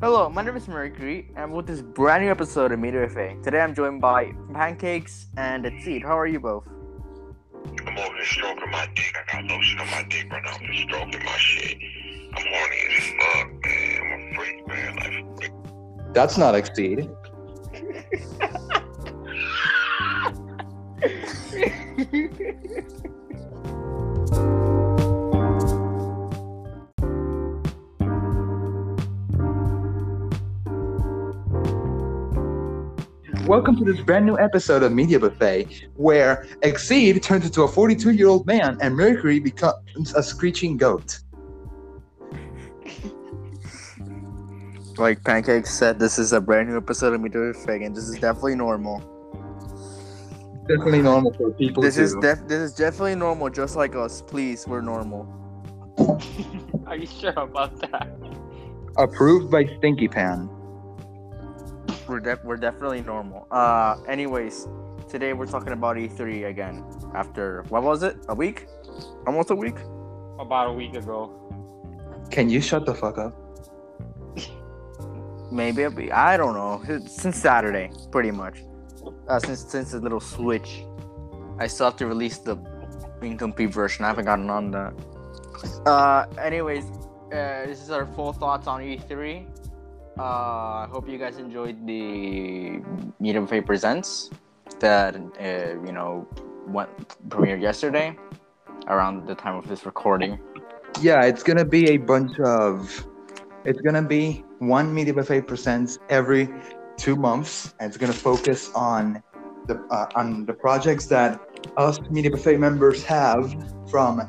Hello, my name is Mercury, and with this brand new episode of Media Buffet. Today I'm joined by Pancakes and Exceed. How are you both? I'm over here stroking my dick. I got lotion on my dick right now. I'm just stroking my shit. I'm horny as fuck, man. I'm a freak, man. Like, That's not exceed. Welcome to this brand new episode of Media Buffet, where Exceed turns into a 42 year old man and Mercury becomes a screeching goat. like Pancakes said, this is a brand new episode of Media Buffet, and this is definitely normal. Definitely normal for people This to is def- this is definitely normal, just like us. Please, we're normal. Are you sure about that? approved by Stinky Pan. We're def- we're definitely normal. Uh, anyways, today we're talking about E3 again. After what was it? A week? Almost a week? About a week ago. Can you shut the fuck up? Maybe a week. I don't know. It's Since Saturday, pretty much. Uh, since since the little switch, I still have to release the incomplete version. I haven't gotten on that. Uh, anyways, uh, this is our full thoughts on E3. Uh, I hope you guys enjoyed the Media Buffet Presents that uh, you know went premiered yesterday around the time of this recording. Yeah, it's gonna be a bunch of. It's gonna be one Media Buffet presents every two months, and it's gonna focus on the uh, on the projects that us Media Buffet members have from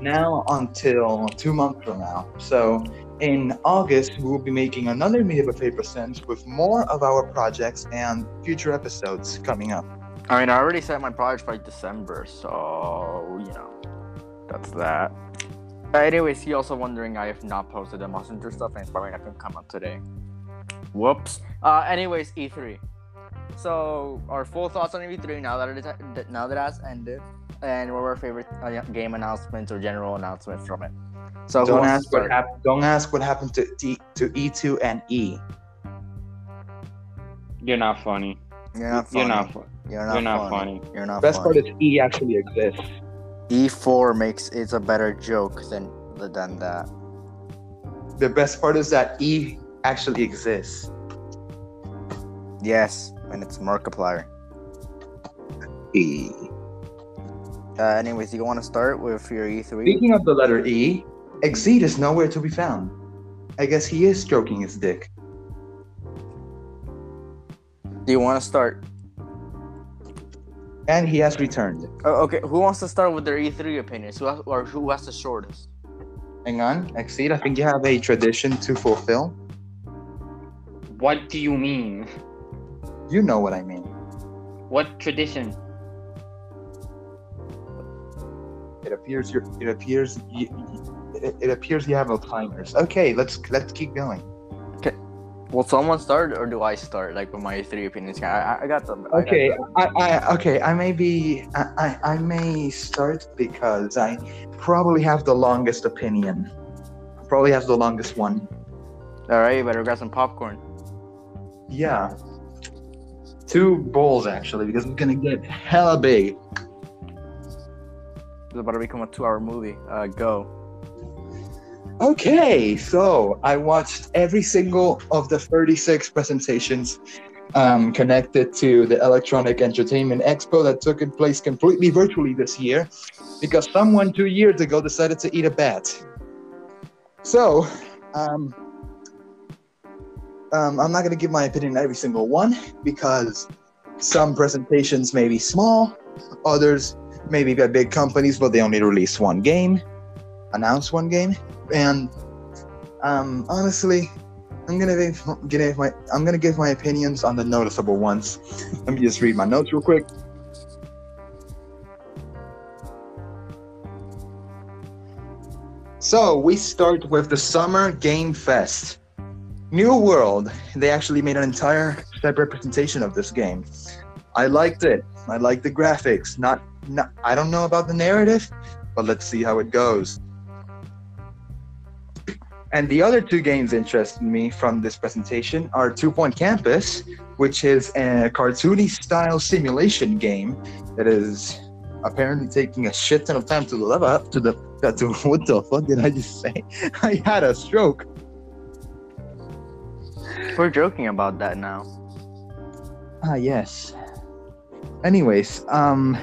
now until two months from now. So in August, we will be making another Media Buffet presents with more of our projects and future episodes coming up. I mean, I already set my projects by December, so you know, that's that. Uh, anyways, he also wondering I have not posted the messenger stuff, and it's probably not gonna come out today. Whoops. Uh, anyways, E3. So our full thoughts on E3 now that it is, now that has ended, and what were our favorite uh, game announcements or general announcements from it. So Don't wants to ask what happened. Don't ask what happened to T- to E2 and E. You're not funny. You're not funny. You're not funny. You're not, You're not funny. funny. You're not Best funny. part is E actually exists. E4 makes it's a better joke than than that. The best part is that E actually exists. Yes, and it's Markiplier. E. Uh, anyways, you want to start with your E E3? Speaking of the letter E, Exceed is nowhere to be found. I guess he is stroking his dick. Do you want to start? And he has returned. Oh, okay, who wants to start with their E3 opinions? Who has, or who has the shortest? Hang on, Exceed, I think you have a tradition to fulfill. What do you mean? You know what I mean. What tradition? It appears you're. It appears. You, it, it appears you have Alzheimer's. Okay, let's let's keep going. Okay. Will someone start, or do I start? Like with my E3 opinions? I, I- got them. I got Okay. I, I okay, I may be I, I, I may start because I probably have the longest opinion. Probably has the longest one. All right, you better grab some popcorn. Yeah. Two bowls actually, because it's gonna get hella big. It's about to become a two-hour movie. Uh, go. Okay, so I watched every single of the 36 presentations um, connected to the Electronic Entertainment Expo that took place completely virtually this year because someone two years ago decided to eat a bat. So, um, um, I'm not going to give my opinion on every single one because some presentations may be small, others may be by big companies, but they only release one game, announce one game and um, honestly, I'm gonna give, my I'm gonna give my opinions on the noticeable ones. Let me just read my notes real quick. So we start with the Summer Game Fest. New World. They actually made an entire separate presentation of this game. I liked it. I liked the graphics. Not, not I don't know about the narrative, but let's see how it goes. And the other two games interesting me from this presentation are Two Point Campus, which is a cartoony style simulation game that is apparently taking a shit ton of time to level up to the to what the fuck did I just say? I had a stroke. We're joking about that now. Ah yes. Anyways, um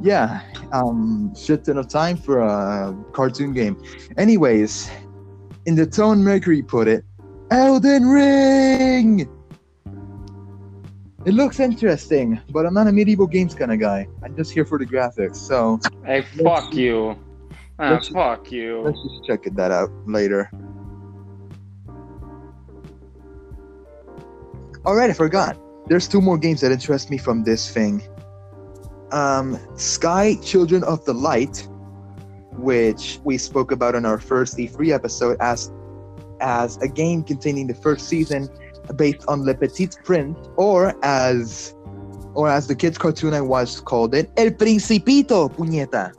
yeah, um shit ton of time for a cartoon game. Anyways, in the tone Mercury put it, Elden Ring! It looks interesting, but I'm not a medieval games kind of guy. I'm just here for the graphics, so Hey, fuck you. Ah, let's- fuck you. let's just check that out later. Alright, I forgot. There's two more games that interest me from this thing. Um, Sky Children of the Light, which we spoke about in our first E3 episode as as a game containing the first season based on Le Petit Prince, or as or as the kids cartoon I watched called it, El Principito, puñeta.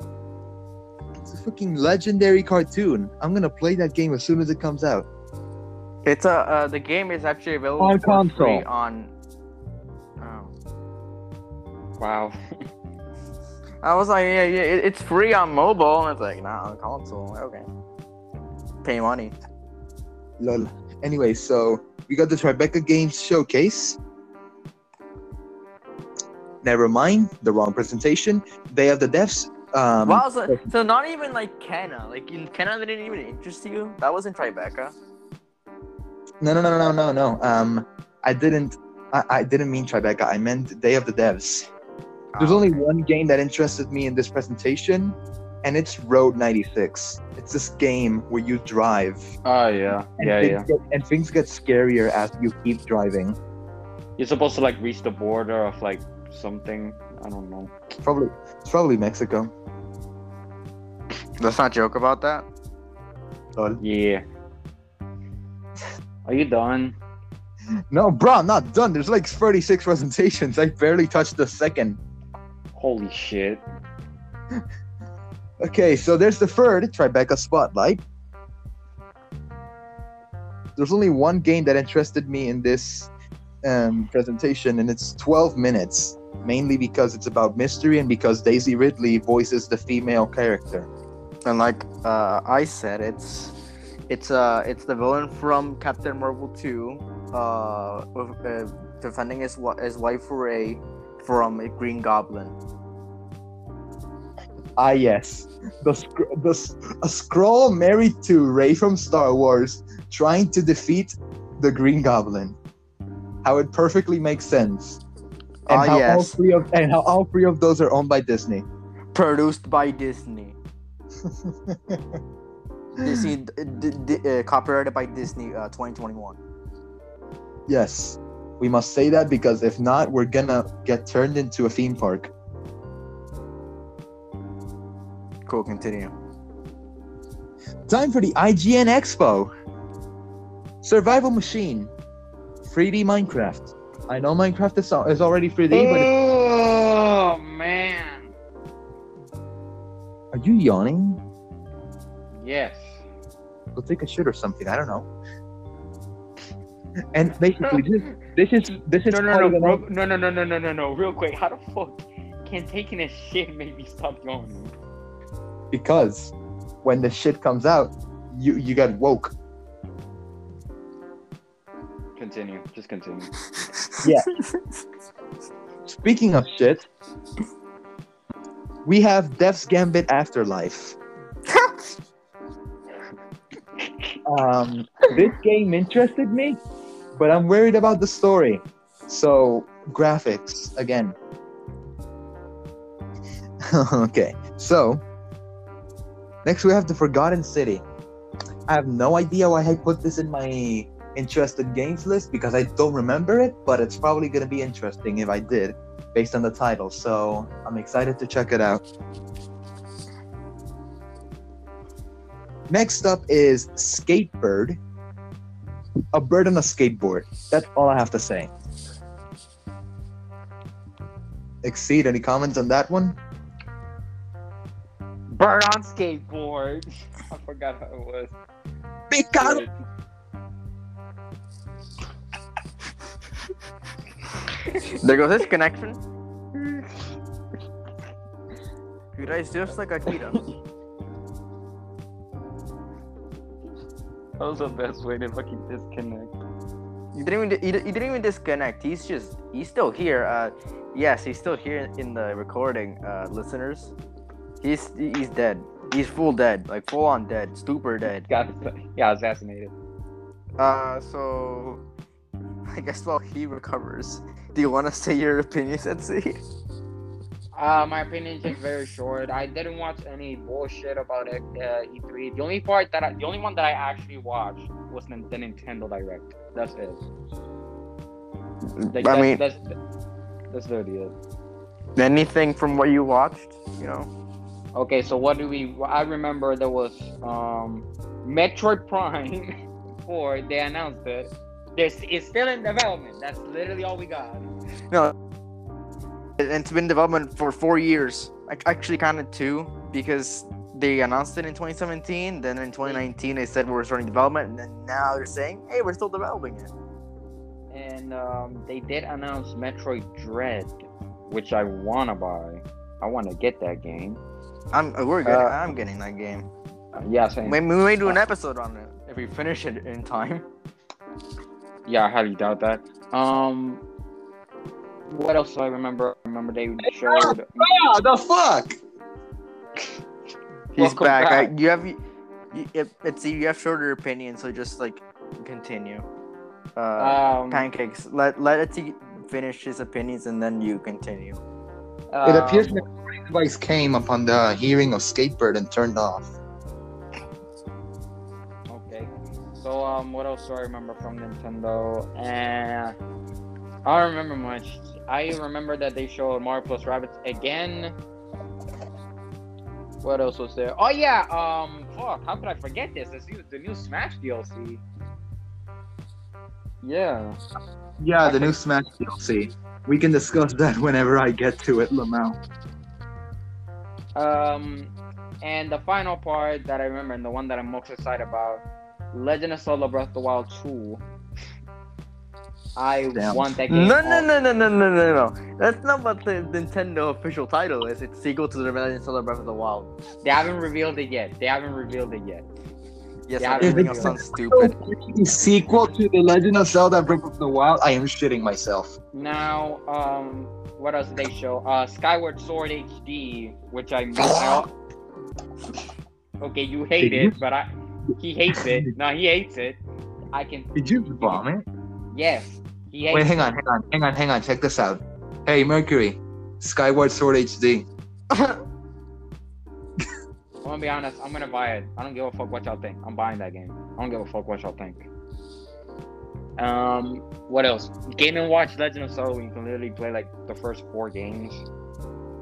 It's a fucking legendary cartoon. I'm gonna play that game as soon as it comes out. It's a uh, the game is actually available On for console. free on. Oh. Wow. I was like, yeah, yeah, it, it's free on mobile, and it's like, not on console. Okay, pay money. Lol. Anyway, so we got the Tribeca Games showcase. Never mind, the wrong presentation. Day of the Devs. Um, wow, so, so not even like Kena, like in Kena didn't even interest you. That wasn't Tribeca. No, no, no, no, no, no. Um, I didn't. I, I didn't mean Tribeca. I meant Day of the Devs. There's only one game that interested me in this presentation, and it's Road 96. It's this game where you drive, Oh yeah. and, Yeah, things, yeah. Get, and things get scarier as you keep driving. You're supposed to like reach the border of like something. I don't know. Probably, it's probably Mexico. Let's not joke about that. Lol. Yeah. Are you done? No, bro, I'm not done. There's like 36 presentations. I barely touched the second. Holy shit. Okay, so there's the third Tribeca Spotlight. There's only one game that interested me in this um, presentation, and it's 12 minutes, mainly because it's about mystery and because Daisy Ridley voices the female character. And like uh, I said, it's it's uh it's the villain from Captain Marvel 2, uh, with, uh defending his wi- his wife Rey from a Green Goblin. Ah, yes. The, the a scroll married to Rey from Star Wars trying to defeat the Green Goblin. How it perfectly makes sense. And Ah, how all three of and how all three of those are owned by Disney. Produced by Disney. Disney d- d- d- uh, copyrighted by Disney uh, 2021. Yes. We must say that because if not, we're gonna get turned into a theme park. Cool, continue. Time for the IGN Expo. Survival Machine. 3D Minecraft. I know Minecraft is, is already 3D, but Oh man. are you yawning? Yes. Go take a shit or something. I don't know. And basically, this, this is this is No, no, part no, bro, no, no, no, no, no, no, no. Real quick, how the fuck can taking a shit make me stop yawning? Because when the shit comes out, you you get woke. Continue. Just continue. Yeah. Speaking of shit, we have Death's Gambit Afterlife. Um, this game interested me, but I'm worried about the story. So, graphics again. okay, so next we have the Forgotten City. I have no idea why I put this in my interested games list because I don't remember it, but it's probably going to be interesting if I did based on the title. So, I'm excited to check it out. Next up is Skatebird. A bird on a skateboard. That's all I have to say. Exceed, any comments on that one? Bird on skateboard. I forgot how it was. Picado. There goes his connection. Dude, it's just like Akira. That was the best way to fucking disconnect. You didn't even he, didn't even disconnect. He's just he's still here. Uh, yes, he's still here in the recording, uh, listeners. He's he's dead. He's full dead, like full on dead, stupor dead. Got yeah, assassinated. Uh, so I guess while he recovers, do you want to say your opinion, Sensei? Uh, my opinion is very short. I didn't watch any bullshit about it, uh, E3. The only part that I, the only one that I actually watched was the, the Nintendo Direct. That's it. Like, I that's, mean- that's that's literally it. Anything from what you watched, you know? Okay, so what do we? I remember there was um, Metroid Prime 4. They announced it. This is still in development. That's literally all we got. No. It's been in development for four years. Actually, kind of two, because they announced it in 2017. Then in 2019, they said we're starting development, and then now they're saying, "Hey, we're still developing it." And um, they did announce Metroid Dread, which I wanna buy. I wanna get that game. I'm uh, we're getting. Uh, I'm getting that game. Uh, yeah, same. Maybe we may do an episode on it if we finish it in time. Yeah, I highly doubt that. Um, what else do I remember? I remember they showed. Ah, the fuck? He's Welcome back. I, you have. You, it, it's you have shorter opinion, so just like continue. Uh, Um, pancakes. Let let it finish his opinions, and then you continue. It appears um, the recording device came upon the hearing of Skatebird and turned off. Okay. So um, what else do I remember from Nintendo? And I don't remember much. I remember that they showed Mario plus Rabbids again. What else was there? Oh yeah. Um. Fuck. How could I forget this? The new, the new Smash DLC. Yeah. Yeah, the new Smash DLC. We can discuss that whenever I get to it, Lamau. Um, and the final part that I remember, and the one that I'm most excited about, Legend of Zelda: Breath of the Wild 2. I Damn. want that game. No, no, no, no, no, no, no, no. That's not what the Nintendo official title is. It's sequel to the Legend of Zelda Breath of the Wild. They haven't revealed it yet. They haven't revealed it yet. Yes, Yeah, everything else it's- sounds stupid. The sequel to The Legend of Zelda Breath of the Wild, I am shitting myself. Now, um, what else did they show? Uh, Skyward Sword HD, which I, I okay, you hate Did you- it, but I he hates it. No, he hates it. I can Did you vomit? yes, he hates. Wait, hang on, hang on, hang on, hang on. Check this out. Hey, Mercury, Skyward Sword HD. I'm gonna be honest. I'm gonna buy it. I don't give a fuck what y'all think. I'm buying that game. I don't give a fuck what y'all think. Um, what else? Game and Watch Legend of Zelda. You can literally play like the first four games.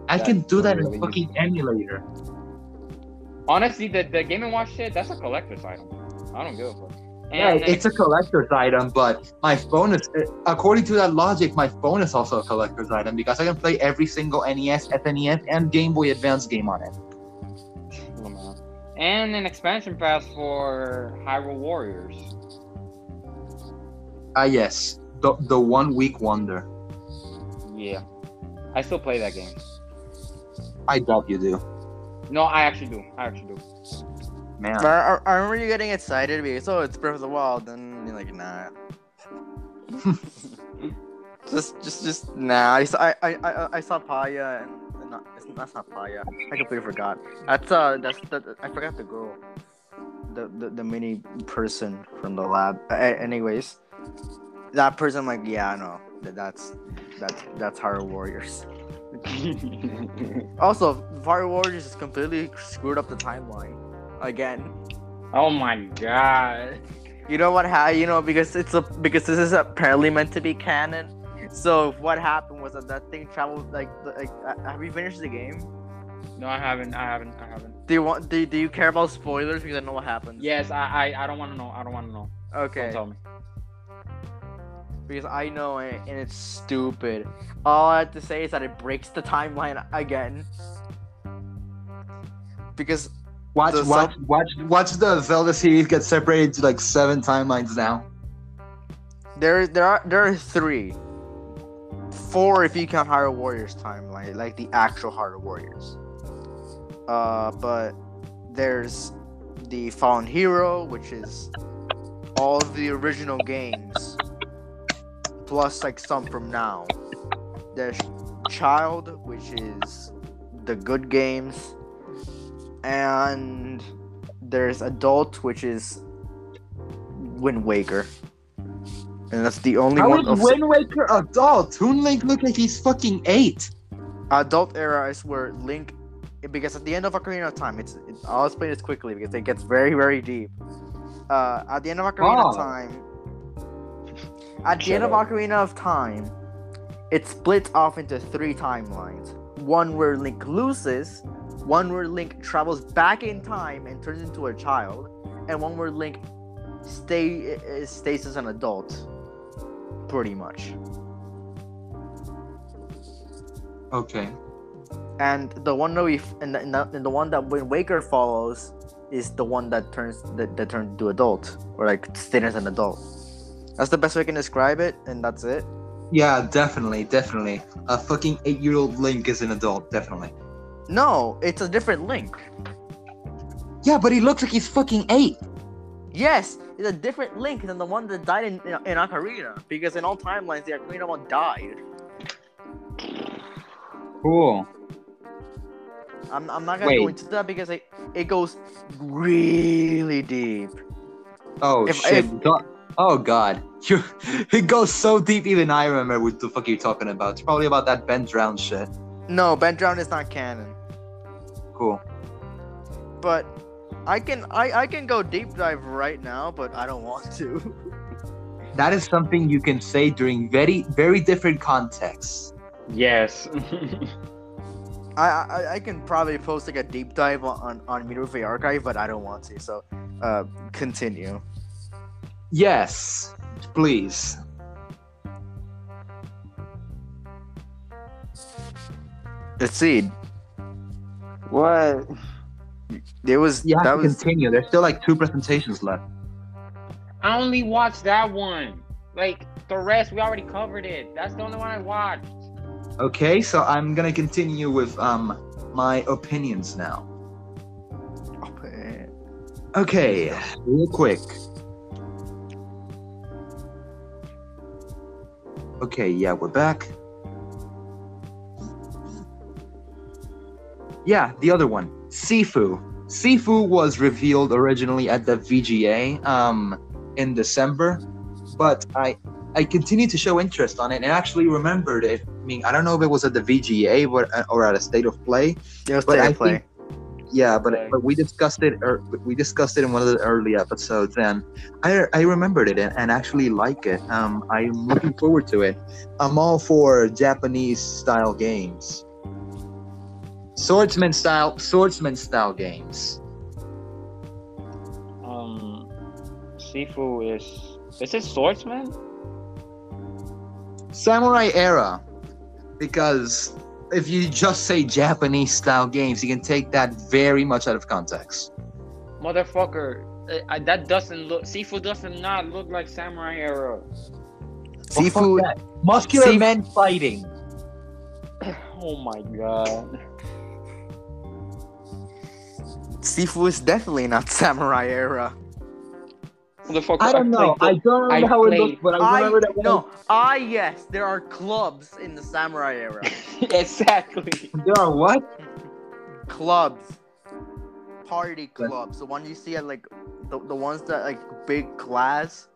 I can do that in really fucking emulator. Honestly, the the Game and Watch shit. That's a collector's item. I don't give a fuck. Yeah, And then it's a collector's item, but my phone is, according to that logic, my phone is also a collector's item because I can play every single NES, SNES, and Game Boy Advance game on it. And an expansion pass for Hyrule Warriors. Ah, yes, the the one week wonder. Yeah, I still play that game. I doubt you do, No, I actually do. I actually do. man. I, I, I remember you getting excited because oh, it's Breath of the Wild, and you're like, nah. just, just, just nah. I, saw- I, I, I, I saw Paya, and, and not, it's, that's not Paya. I completely forgot. That's uh, that's that. I forgot the girl, the, the the mini person from the lab. Uh, anyways, that person, like, yeah, I know. That, that's that's that's Hyrule Warriors. Also, Fire Warriors just completely screwed up the timeline again. oh my god. You know what? Ha- you know because it's a because this is apparently meant to be canon. So what happened was that that thing traveled like like. Uh, have you finished the game? No, I haven't. I haven't. I haven't. Do you want? Do, do you care about spoilers? Because I know what happens. Yes, I. I, I don't want to know. I don't want to know. Okay. Don't Okay. tell me. Because I know it and it's stupid. All I have to say is that it breaks the timeline again. Because Watch, The watch, watch, watch the Zelda series get separated into like seven timelines now. There, there are there are three, four if you count Hyrule Warriors timeline, like the actual Hyrule Warriors. Uh, but there's the Fallen Hero, which is all of the original games, plus like some from now. There's Child, which is the good games, and there's Adult, which is Wind Waker. And that's the only How one is of Wind Waker adult? Toon Link look like he's fucking eight. adult era is where Link, because at the end of Ocarina of Time, it's, it's I'll explain this quickly because it gets very very deep. Uh, at the end of Ocarina of Oh. Time, at the Shut end of up. Ocarina of Time, it splits off into three timelines. One where Link loses, one where Link travels back in time and turns into a child, and one where Link stay uh, stays as an adult. Pretty much. Okay. and the one that we f- and the, and the, and the one that Wind Waker follows is the one that turns that, that turns to adult or like stays as an adult. That's the best way I can describe it, and that's it. Yeah, definitely, definitely. A fucking eight-year-old Link is an adult, definitely. No, it's a different Link. Yeah, but he looks like he's fucking eight. Yes, it's a different Link than the one that died in, in, in Ocarina because in all timelines the Ocarina one died. Cool. I'm, I'm not gonna Wait. go into that because it it goes really deep. Oh If- shit! if- Don't- oh god, you it goes so deep. Even I remember what the fuck you're talking about. It's probably about that Ben Drown shit. No, Ben Drown is not canon. Cool. but I can I, I can go deep dive right now, but I don't want to. That is something you can say during very very different contexts. Yes. I, I I can probably post like a deep dive on on Mirufe Archive, but I don't want to. So, uh, continue. Yes, please. Let's see. what? There was You have that to was continue. There's still like two presentations left. I only watched that one. Like the rest, we already covered it. That's the only one I watched. Okay, so I'm gonna continue with um my opinions now. okay. Okay, real quick. Okay, yeah, we're back. Yeah, the other one, Sifu. Sifu was revealed originally at the VGA um in December, but I I continued to show interest on it and actually remembered it. I mean, I don't know if it was at the VGA or, or at a state of play, But State of play. think- yeah, but but we discussed it or we discussed it in one of the early episodes, and I I remembered it and, and actually like it. Um, I'm looking forward to it. I'm all for Japanese style games, swordsman style swordsman style games. Um, Sifu is is it swordsman? Samurai era, because if you just say Japanese style games, you can take that very much out of context. Motherfucker, uh, uh, that doesn't look. Sifu doesn't not look like samurai era. Sifu. Well, fuck that. muscular Sif- men fighting. Oh my god. Sifu is definitely not samurai era. Motherfucker, I don't know. I don't remember I how it played- looks, but I I remember that. one- no. Ah yes, there are clubs in the samurai era. exactly. There are what? clubs. Party clubs. The one you see at like the, the ones that like big glass.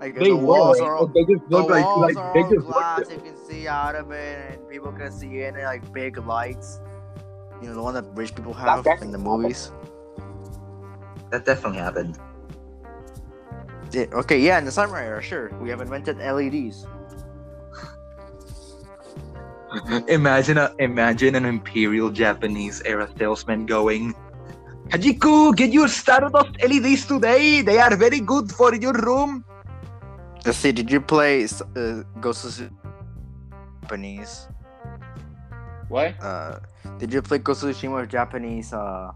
Like They the walls were. are all, They just the look like walls like are they just glass. You can see out of it, and people can see in it like big lights. You know the one that rich people have in the movies. That definitely happened. Yeah, okay, yeah, in the samurai era, sure. We have invented LEDs. Imagine a imagine an imperial Japanese era salesman going. Hajiku, get your Stardust LEDs today. They are very good for your room. Let's see. Did you play uh, Ghost of Japanese? What? Uh, did you play Ghost of Tsushima with Japanese uh,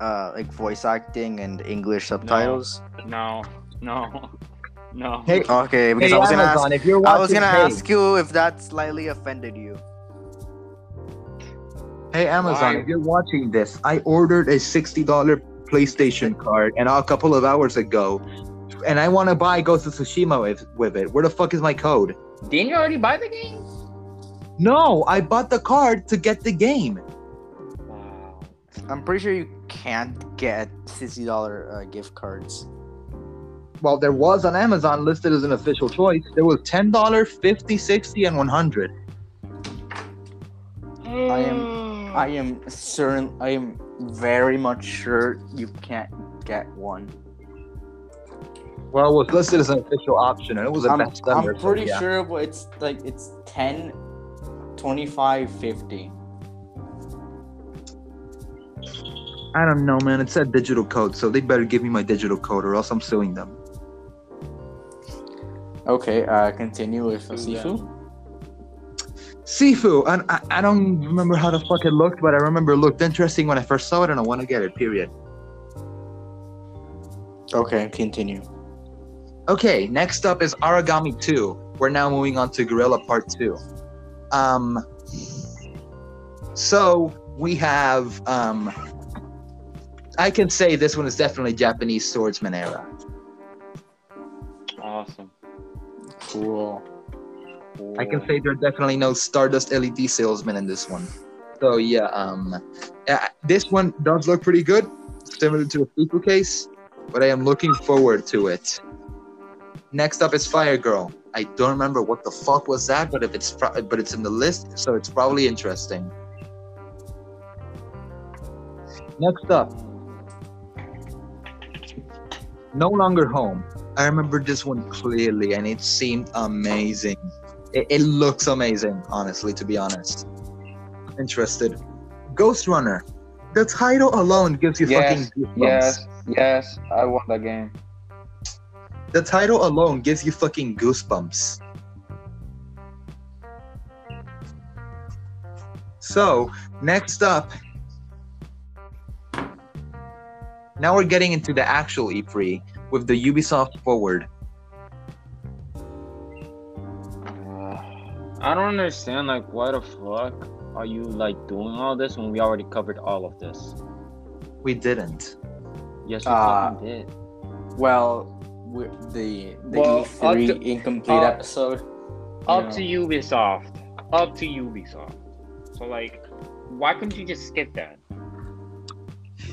uh like voice acting and English subtitles? No, no, no. Hey, Okay, because hey, I was gonna Amazon, ask if you're I was gonna hey, ask you if that slightly offended you. Hey Amazon, Why? if you're watching this, I ordered a sixty dollar PlayStation card and a couple of hours ago, and I want to buy Ghost of Tsushima with, with it. Where the fuck is my code? Didn't you already buy the game? No, I bought the card to get the game. Wow. I'm pretty sure you can't get sixty dollar uh, gift cards. Well, there was on Amazon listed as an official choice. There was ten dollar, 50 60 and one hundred. I am- I am certain. I am very much sure you can't get one. Well, it was listed as an official option, and it was a I'm, best I'm seller. so pretty yeah. sure it's like it's 10, 25, 50. I don't know, man. It said digital code, so they better give me my digital code, or else I'm suing them. Okay, uh, continue with uh, Sue them. Sifu. Sifu, and I, I don't remember how the fuck it looked, but I remember it looked interesting when I first saw it, and I want to get it. Period. Okay, continue. Okay, next up is Origami 2. We're now moving on to Gorilla Part 2. Um so we have um I can say this one is definitely Japanese swordsman era. Awesome. Cool. I can say there are definitely no Stardust LED salesman in this one. So yeah, um uh, this one does look pretty good, similar to the Sifu case, but I am looking forward to it. Next up is Fire Girl. I don't remember what the fuck was that, but if it's pro- but it's in the list, so it's probably interesting. Next up, No Longer Home. I remember this one clearly, and it seemed amazing. It, it looks amazing, honestly, to be honest. Interested. Ghostrunner. The title alone gives you Yes, fucking goosebumps. Yes, yes, I won the game. The title alone gives you fucking goosebumps. So, next up. Now we're getting into the actual E3 with the Ubisoft Forward. Uh, I don't understand. Like, why the fuck are you like doing all this when we already covered all of this? We didn't. Yes, we Uh, fucking did. Well, we the the Well, E3 to- incomplete uh, episode. Up know. to Ubisoft. Up to Ubisoft. So like, why couldn't you just skip that?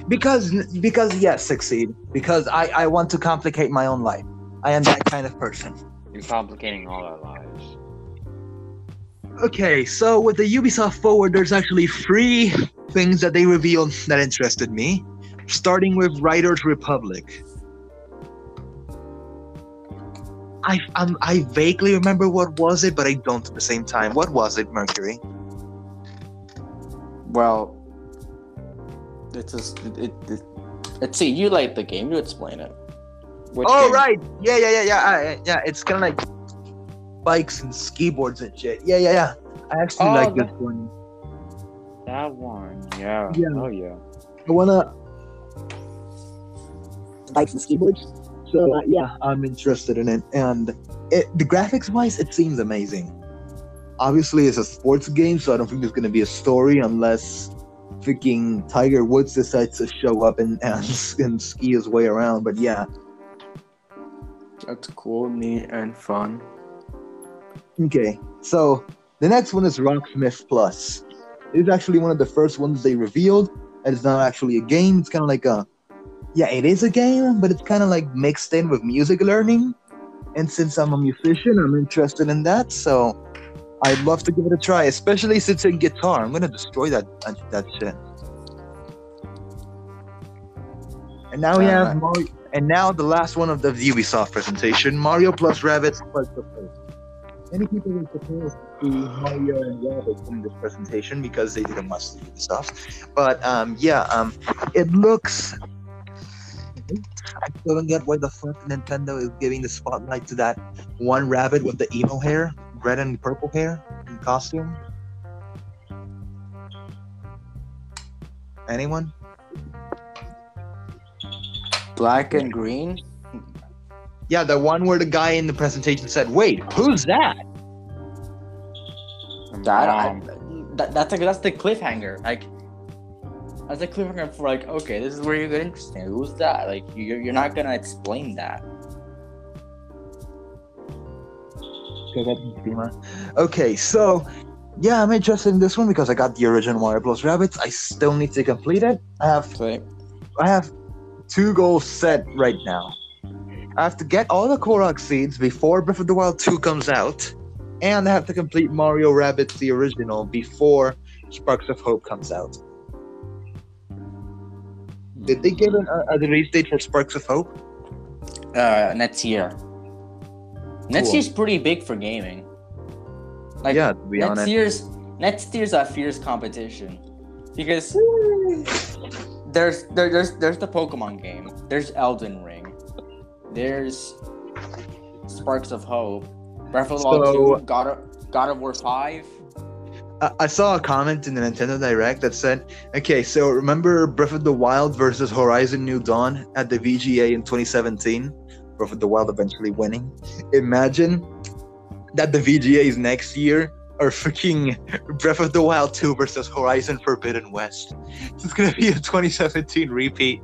Because because yes, Exceed. Because I I want to complicate my own life. I am that kind of person. You're complicating all our lives. Okay, so with the Ubisoft Forward, there's actually three things that they revealed that interested me. Starting with Riders Republic. I um, I vaguely remember what was it, but I don't at the same time. What was it, Mercury? Well, it's just it, it, it, let's see. You like the game. You explain it. Which oh game? right, yeah, yeah, yeah, yeah, yeah. It's kind of like bikes and ski boards and shit. Yeah, yeah, yeah. I actually Oh, like that- this one. That one. Yeah. Yeah. Oh yeah. I wanna bikes and skateboards. So uh, yeah, I'm interested in it, and it, the graphics wise, it seems amazing. Obviously, it's a sports game, so I don't think there's gonna be a story unless freaking Tiger Woods decides to show up and and, and ski his way around. But yeah, That's cool, neat, and fun. okay. So the next one is Rocksmith Plus. It's actually one of the first ones they revealed. And it's not actually a game. It's kind of like a yeah, it is a game, but it's kind of like mixed in with music learning. And since I'm a musician, I'm interested in that. So I'd love to give it a try, especially since in guitar. I'm gonna destroy that that, shit. And now we have Mario. And now the last one of the Ubisoft presentation: Mario plus Rabbids plus the. Many people were supposed to see Mario and Rabbids in this presentation because they didn't watch the Ubisoft. But um, yeah, um, it looks. I still don't get why the fuck Nintendo is giving the spotlight to that one rabbit with the emo hair, red and purple hair, in costume. Anyone? Black and green. Yeah, the one where the guy in the presentation said, "Wait, who's that?" That, I, Um, that that's like that's the cliffhanger. Like that's the cliffhanger for like okay, this is where you get interesting. Who's that? Like you're you're not gonna explain that. Okay, so yeah, I'm interested in this one because I got the original Mario Plus Rabbids. I still need to complete it. I have I have two goals set right now. I have to get all the Korok seeds before Breath of the Wild 2 comes out, and I have to complete Mario Rabbids the original before Sparks of Hope comes out. Did they give an, a, a release date for Sparks of Hope? uh, next year. Next Cool. year's pretty big for gaming. Like yeah, to be next honest. year's next year's a fierce competition because there's there, there's there's the Pokemon game. There's Elden Ring. There's Sparks of Hope. Breath of the Wild So- 2, God of, God of War 5. I, saw a comment in the Nintendo Direct that said, "Okay, so remember Breath of the Wild versus Horizon New Dawn at the VGA in 2017? Breath of the Wild eventually winning. Imagine that the VGAs next year are freaking Breath of the Wild 2 versus Horizon Forbidden West. It's gonna be a 2017 repeat.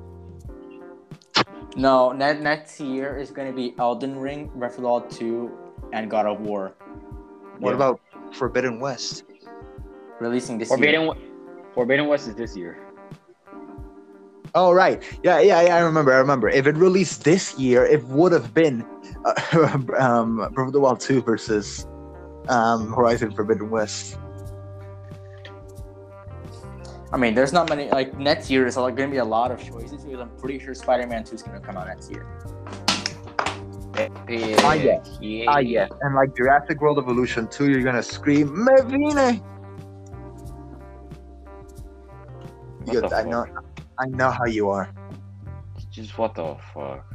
No, ne- next year is going to be Elden Ring, Breath of the Wild 2, and God of War. What Yeah. about Forbidden West? Releasing this year. Forbidden, Forbidden West is this year. Oh right, yeah, yeah, yeah. I remember. I remember. If it released this year, it would have been uh, um, Breath of the Wild two versus um, Horizon Forbidden West. I mean, there's not many. Like next year is like going to be a lot of choices because I'm pretty sure Spider-Man 2 is going to come out next year. Ah, yes. Ah yes, and like Jurassic World Evolution two, you're gonna scream Mevine. What You- the I know, I know how you are. Just what the fuck?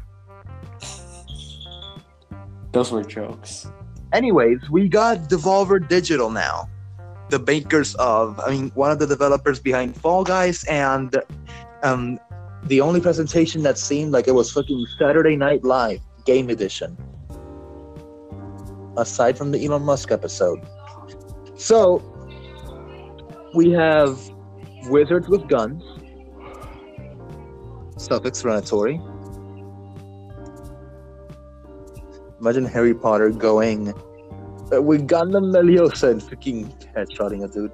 Those were jokes. Anyways, we got Devolver Digital now, the makers of, I mean, one of the developers behind Fall Guys, and um, the only presentation that seemed like it was fucking Saturday Night Live Game Edition, aside from the Elon Musk episode. So we have Wizards with Guns, self-explanatory. Imagine Harry Potter going uh, with Gundam Leviosa and freaking headshotting a dude.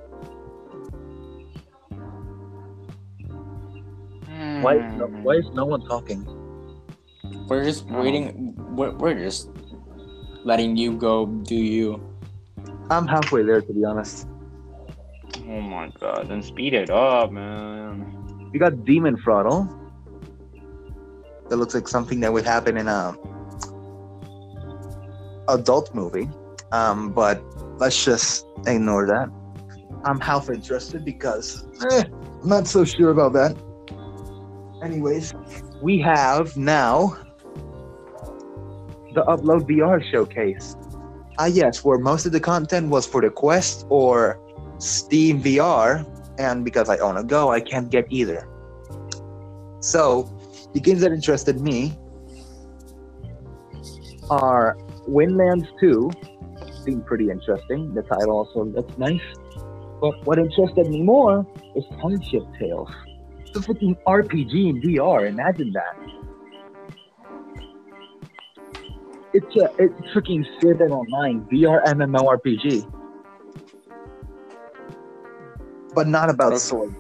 Why, is no, why is no one talking? We're just waiting. We're, we're just letting you go do you. I'm halfway there, to be honest. Oh my god! Then speed it up, man. We got Demon Throttle. That looks like something that would happen in a adult movie. Um, but let's just ignore that. I'm half interested because eh, I'm not so sure about that. Anyways, we have now the Upload VR showcase. Ah, yes, where most of the content was for the Quest or Steam VR, and because I own a Go, I can't get either. So, the games that interested me are Windlands 2, seemed pretty interesting. The title also looks nice. But what interested me more is Friendship Tales. It's a freaking RPG in VR, imagine that. It's a it's freaking Art Online VR MMORPG. But not about swords.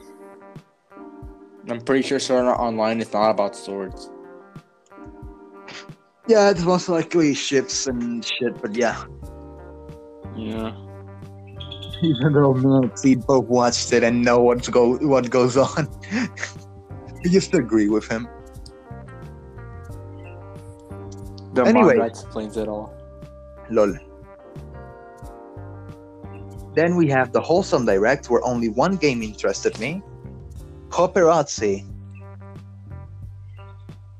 I'm pretty sure Sword Art Online is not about swords. Yeah, it's most likely ships and shit, but yeah. Yeah. Even though me and Seed both watched it and know what's go what goes on. I just agree with him. The Anyway. manga explains it all. Lol. Then we have the Wholesome Direct, where only one game interested me. Pupperazzi.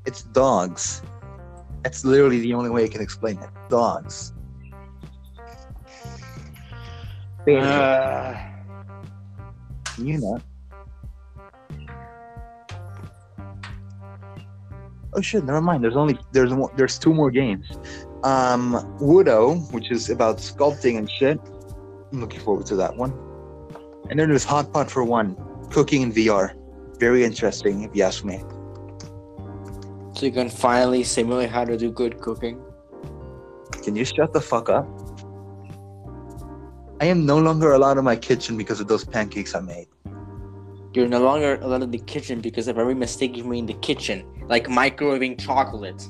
It's dogs. That's literally the only way I can explain it. Dogs. Uh, you know. Oh shit! Never mind. There's only there's there's two more games. Um, Woodo, which is about sculpting and shit. I'm looking forward to that one. And then there's Hot Pot for one, cooking in VR. Very interesting, if you ask me. So you can finally simulate how to do good cooking. Can you shut the fuck up? I am no longer allowed in my kitchen because of those pancakes I made. You're no longer allowed in the kitchen because of every mistake you made in the kitchen, like microwaving chocolate.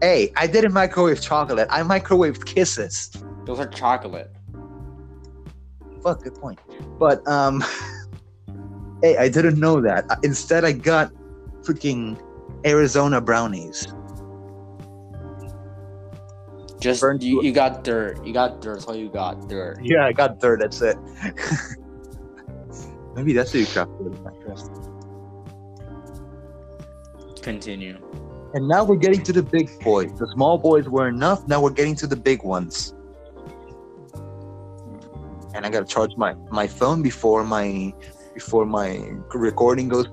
Hey, I didn't microwave chocolate. I microwaved kisses. Those are chocolate. Fuck, good point. But um, hey, I didn't know that. Instead, I got freaking Arizona brownies. Just Burnt you, you got dirt. You got dirt. That's all you got. Dirt. Yeah, I got dirt. That's it. Maybe that's what you crafted in Continue. And now we're getting to the big boys. The small boys were enough. Now we're getting to the big ones. And I gotta charge my my phone before my before my recording goes.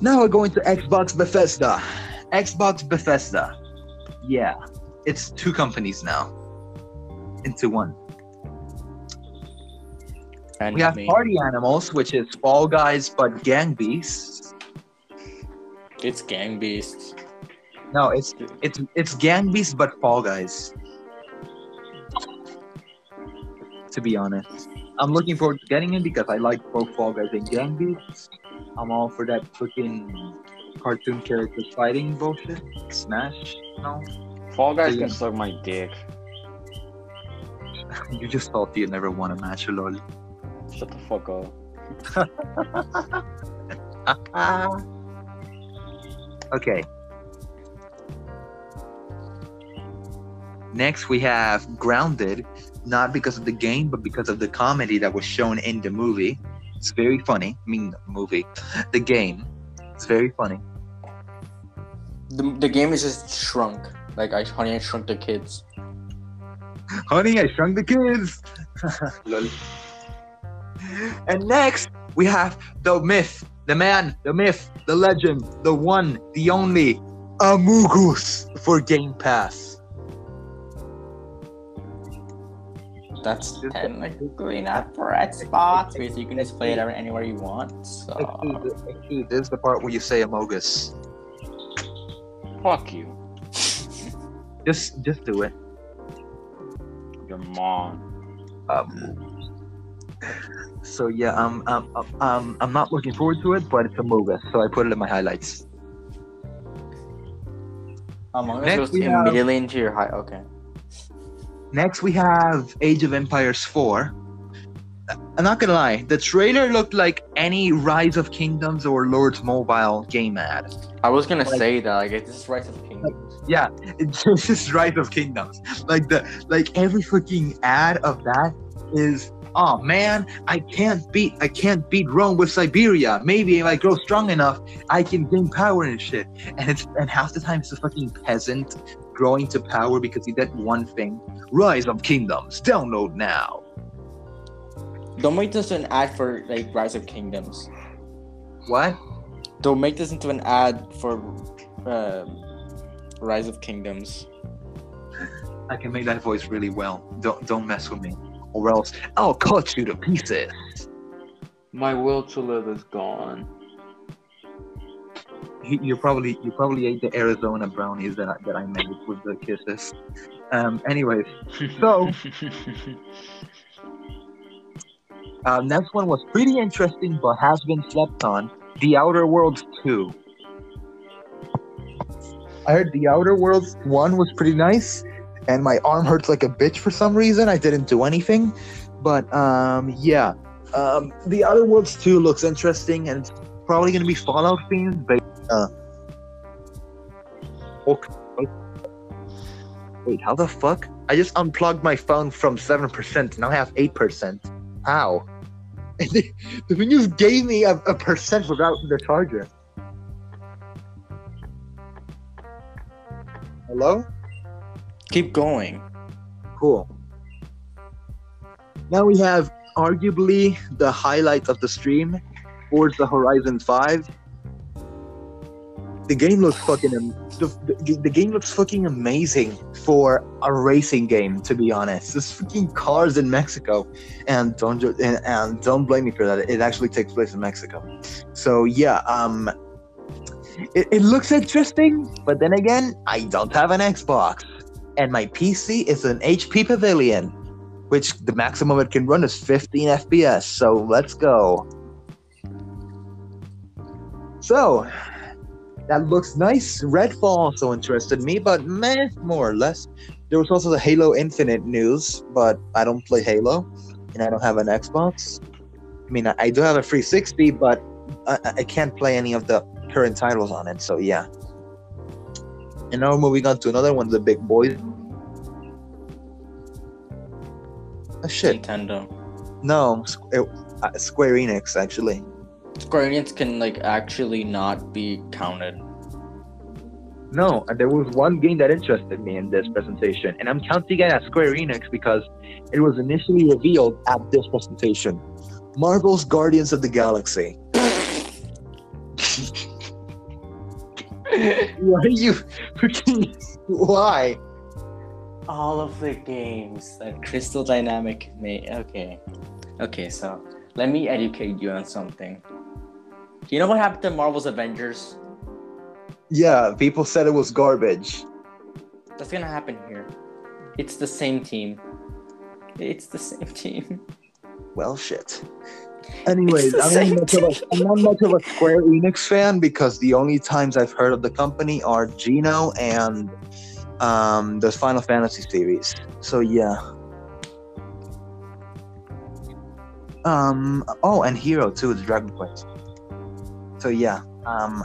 Now we're going to Xbox Bethesda. Xbox Bethesda. Yeah, it's two companies now into one. And We have me. Party Animals, which is Fall Guys but Gang Beasts. It's Gang Beasts. No, it's it's it's Gang Beasts but Fall Guys. To be honest, I'm looking forward to getting it because I like both Fall Guys and Gang Beasts. I'm all for that fucking cartoon characters fighting bullshit. Smash, no? Fall Guys can suck my dick. You just thought you never won a match, lol. Shut the fuck up. okay. Next, we have Grounded, not because of the game, but because of the comedy that was shown in the movie. It's very funny. I mean, the movie, the game. It's very funny. The, the game is just shrunk. Like I honey I shrunk the kids. Honey, I shrunk the kids. Lol. And next, we have the myth, the man, the myth, the legend, the one, the only, Amogus for Game Pass. That's Just- technically not for Xbox because you can just play it anywhere you want. So Actually, actually, this is the part where you say Amogus. Fuck you. Just, just do it. Your mom. Um, so yeah, um, um, um, um, I'm not looking forward to it, but it's Amogus, so I put it in my highlights. Among Us goes we have- immediately into your high. Okay. Next, we have Age of Empires 4. I'm not gonna lie, the trailer looked like any Rise of Kingdoms or Lords Mobile game ad. I was gonna Like- say that like this is Rise of Kingdoms. Yeah, it's just Rise of Kingdoms. Like the like every freaking ad of that is oh man, I can't beat I can't beat Rome with Siberia. Maybe if I grow strong enough, I can gain power and shit. And it's and half the time it's a fucking peasant growing to power because he did one thing. Rise of Kingdoms, download now. Don't make this an ad for like Rise of Kingdoms. What? Don't make this into an ad for um Rise of Kingdoms. I can make that voice really well. Don't don't mess with me, or else I'll cut you to pieces. My will to live is gone. You, probably you probably ate the Arizona brownies that I, that I made with the kisses. Um. Anyways, So- uh, next one was pretty interesting, but has been slept on. The Outer Worlds two. I heard The Outer Worlds one was pretty nice, and my arm hurts like a bitch for some reason. I didn't do anything, but um, yeah. Um, The Outer Worlds two looks interesting, and it's probably gonna be Fallout themed, but uh. Okay. Wait, how the fuck? I just unplugged my phone from 7%, now I have 8%. How? the thing just gave me a, a percent without the charger. Hello? Keep going. Cool. Now we have arguably the highlight of the stream Forza Horizon 5. The game looks fucking the, the, the game looks fucking amazing for a racing game. To be honest, there's fucking cars in Mexico, and don't and, and don't blame me for that. It actually takes place in Mexico. So yeah, um, it, it looks interesting, but then again, I don't have an Xbox, and my PC is an HP Pavilion, which the maximum it can run is 15 FPS. So let's go. So that looks nice. Redfall also interested me, but meh, more or less. There was also the Halo Infinite news, but I don't play Halo, and I don't have an Xbox. I mean, I, I do have a 360, but I, I can't play any of the current titles on it. So yeah. And now we're moving on to another one of the big boys. Oh, shit. Nintendo. No, Squ- uh, Square Enix actually. Square Enix can like actually not be counted. No, and there was one game that interested me in this presentation, and I'm counting it as Square Enix because it was initially revealed at this presentation. Marvel's Guardians of the Galaxy. Why are you freaking? Why? All of the games that Crystal Dynamic made. Okay, okay. So let me educate you on something. You know what happened to Marvel's Avengers? Yeah, people said it was garbage. That's gonna happen here. It's the same team. It's the same team. Well, shit. Anyways, I'm not, much of a, I'm not much of a Square Enix fan because the only times I've heard of the company are Geno and um, the Final Fantasy series. So yeah. Um. Oh, and Hero too, the Dragon Quest. So yeah. Um.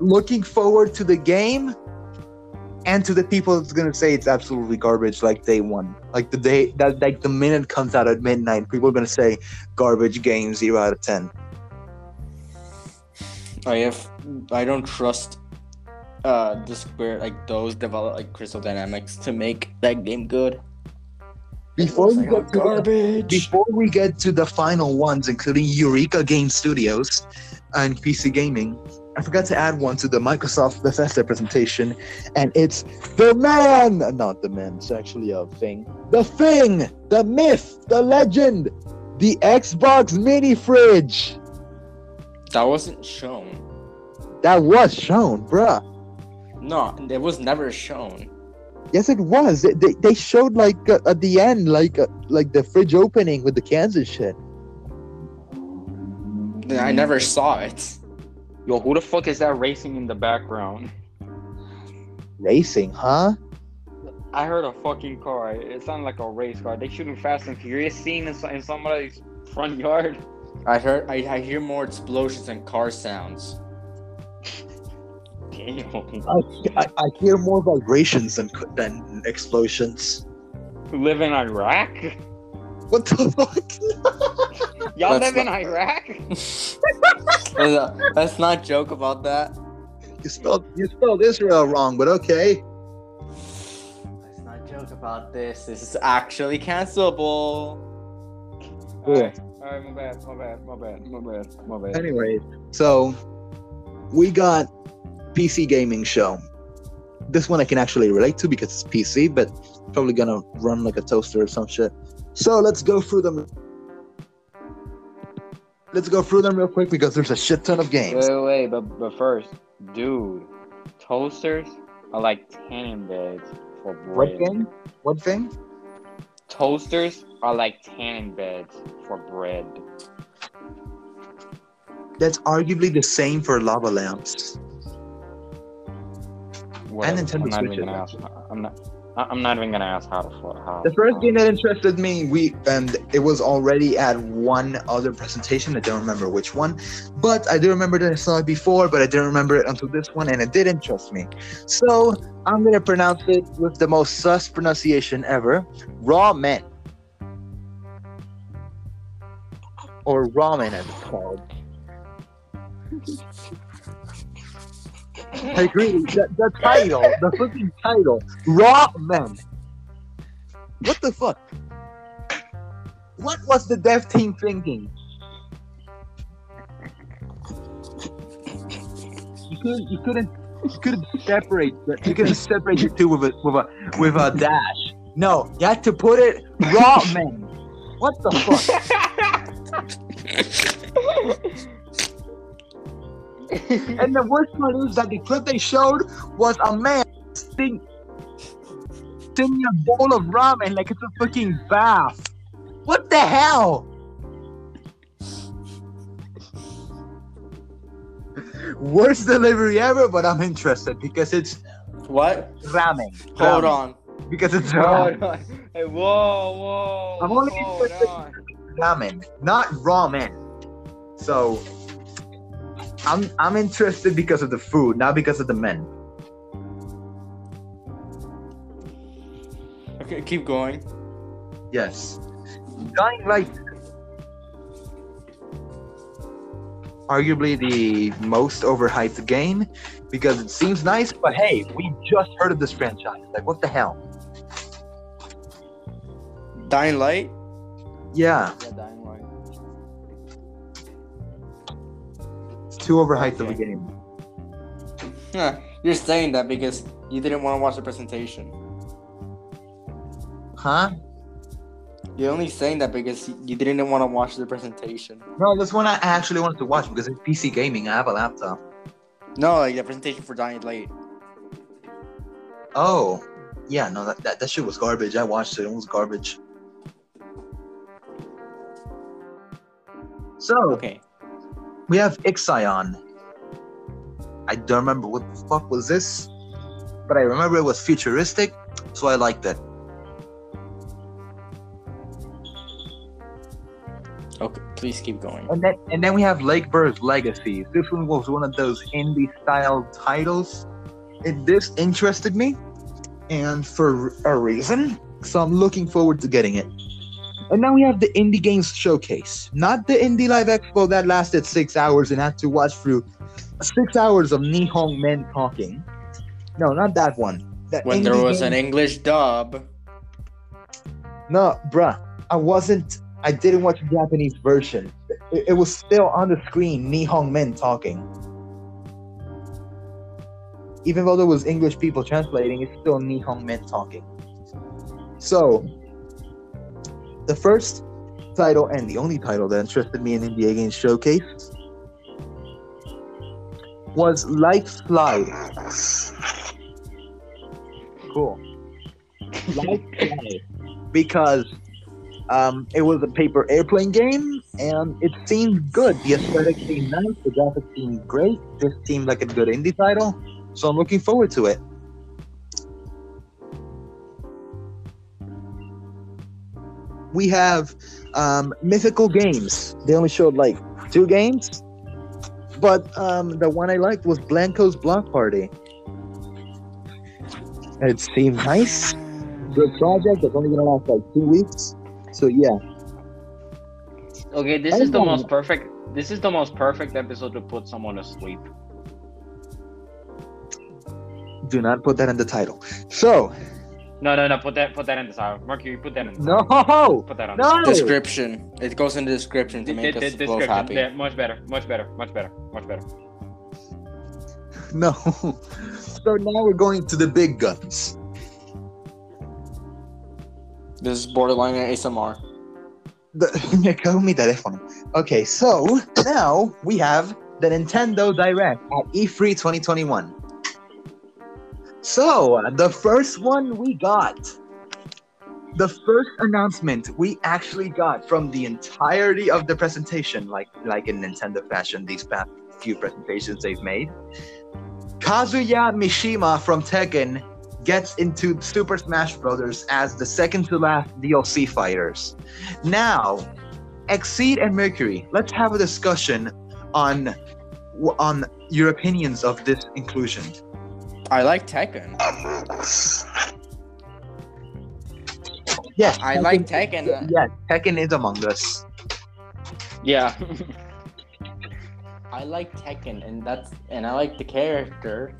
Looking forward to the game, and to the people that's gonna say it's absolutely garbage, like day one, like the day that like the minute comes out at midnight, people are gonna say garbage game, zero out of ten. I have. I don't trust. Uh, the Square like those develop like Crystal Dynamics to make that game good. Before we Like, get the, garbage. before we get to the final ones, including Yooreka Game Studios and PC Gaming, I forgot to add one to the Microsoft Bethesda presentation, and it's the man, not the man, it's actually a thing. The thing, the myth, the legend, the Xbox Mini Fridge. That wasn't shown. That was shown, bruh. No, it was never shown. Yes, it was. They, they, they showed like uh, at the end, like uh, like the fridge opening with the cans and shit. I never saw it. Yo, who the fuck is that racing in the background? Racing, huh? I heard a fucking car. It sounded like a race car. They shooting Fast and Furious scene in, in somebody's front yard. I heard. I, I hear more explosions and car sounds. Damn. I, I, I hear more vibrations than than explosions. Who live in Iraq? What the fuck? Y'all That's live in Iraq? let's, not joke about that. You spelled you spelled Israel wrong, but okay. Let's not joke about this. This is actually cancelable. Cool. Alright, my bad, my bad, my bad, my bad, my bad. Anyways, so we got PC gaming show. This one I can actually relate to because it's PC, but probably gonna run like a toaster or some shit. So let's go through them. Let's go through them real quick because there's a shit ton of games. Wait, wait, wait, but, but first, dude, toasters are like tanning beds for What bread. What thing? Toasters are like tanning beds for bread. That's arguably the same for lava lamps. Whatever. Nintendo I'm not even Switches. I'm not. I- I'm not even gonna ask how to how. The first how- game that um, interested me, we and it was already at one other presentation. I don't remember which one, but I do remember that I saw it before, but I didn't remember it until this one, and it did interest me. So I'm gonna pronounce it with the most sus pronunciation ever: raw men, or ramen as it's called. I agree. The, the title, the fucking title, Raw Men. What the fuck? What was the dev team thinking? You couldn't, you couldn't, you couldn't separate. The, you couldn't separate the two with a with a with a dash. No, you had to put it Raw Men. What the fuck? and the worst part is that the clip they showed was a man sting singing a bowl of ramen like it's a fucking bath. What the hell? Worst delivery ever, but I'm interested because it's What? ramen. Hold Ramen. on. Because it's Hold ramen. on. Hey, whoa, whoa. I'm only interested- on. ramen, not ramen. So I'm I'm interested because of the food, not because of the men. Okay, keep going. Yes. Dying Light. Arguably the most overhyped game because it seems nice, but hey, we just heard of this franchise. Like, what the hell? Dying Light? Yeah, Yeah, too overhyped of a game. Huh, You're saying that because you didn't want to watch the presentation. Huh? You're only saying that because you didn't want to watch the presentation. No, this one I actually wanted to watch because it's PC gaming. I have a laptop. No, like the presentation for Dying Light. Oh, yeah, no, that, that, that shit was garbage. I watched it. It was garbage. So, Okay. We have Ixion. I don't remember what the fuck was this, but I remember it was futuristic, so I liked it. Okay, please keep going. And then and then we have Lakeburg's Legacy. This one was one of those indie style titles. It this interested me, and for a reason. So I'm looking forward to getting it. And now we have the Indie Games Showcase, not the Indie Live Expo that lasted six hours and had to watch through six hours of Nihong men talking. No, not that one. The When there was an English dub. no, bruh, I wasn't. I didn't watch the Japanese version. It, it was still on the screen, Nihong men talking. Even though there was English people translating, it's still Nihong men talking. So, the first title and the only title that interested me in Indie Games Showcase was Lifeslide. Cool. Life Slide. Because um, it was a paper airplane game, and it seemed good. The aesthetic seemed nice, the graphics seemed great. This seemed like a good indie title, so I'm looking forward to it. We have um, Mythical Games. They only showed like two games, but um, the one I liked was Blankos Block Party. It seemed nice. Good project. It's only gonna last like two weeks. So yeah. Okay, this is the don't- most perfect. This is the most perfect episode to put someone to sleep. Do not put that in the title. So No, no, no. Put that. Put that in the title. Mercury. Put that in. The no, title. Put that on. no. Description. It goes in the description to The, make the, us the both happy. Yeah, much better. Much better. Much better. Much better. no. So now we're going to the big guns. This is borderline ASMR. The, me cago mi teléfono. Okay, so now we have the Nintendo Direct at E E3 2021. So the first one we got, the first announcement we actually got from the entirety of the presentation, like like in Nintendo fashion, these past few presentations they've made. Kazuya Mishima from Tekken gets into Super Smash Bros. as the second to last DLC fighters. Now, Exceed and Mercury, let's have a discussion on on your opinions of this inclusion. I like Tekken. Amogus. Yes, I like Tekken. Yes, uh, Tekken is among us. Yeah. I like Tekken, and that's and I like the character.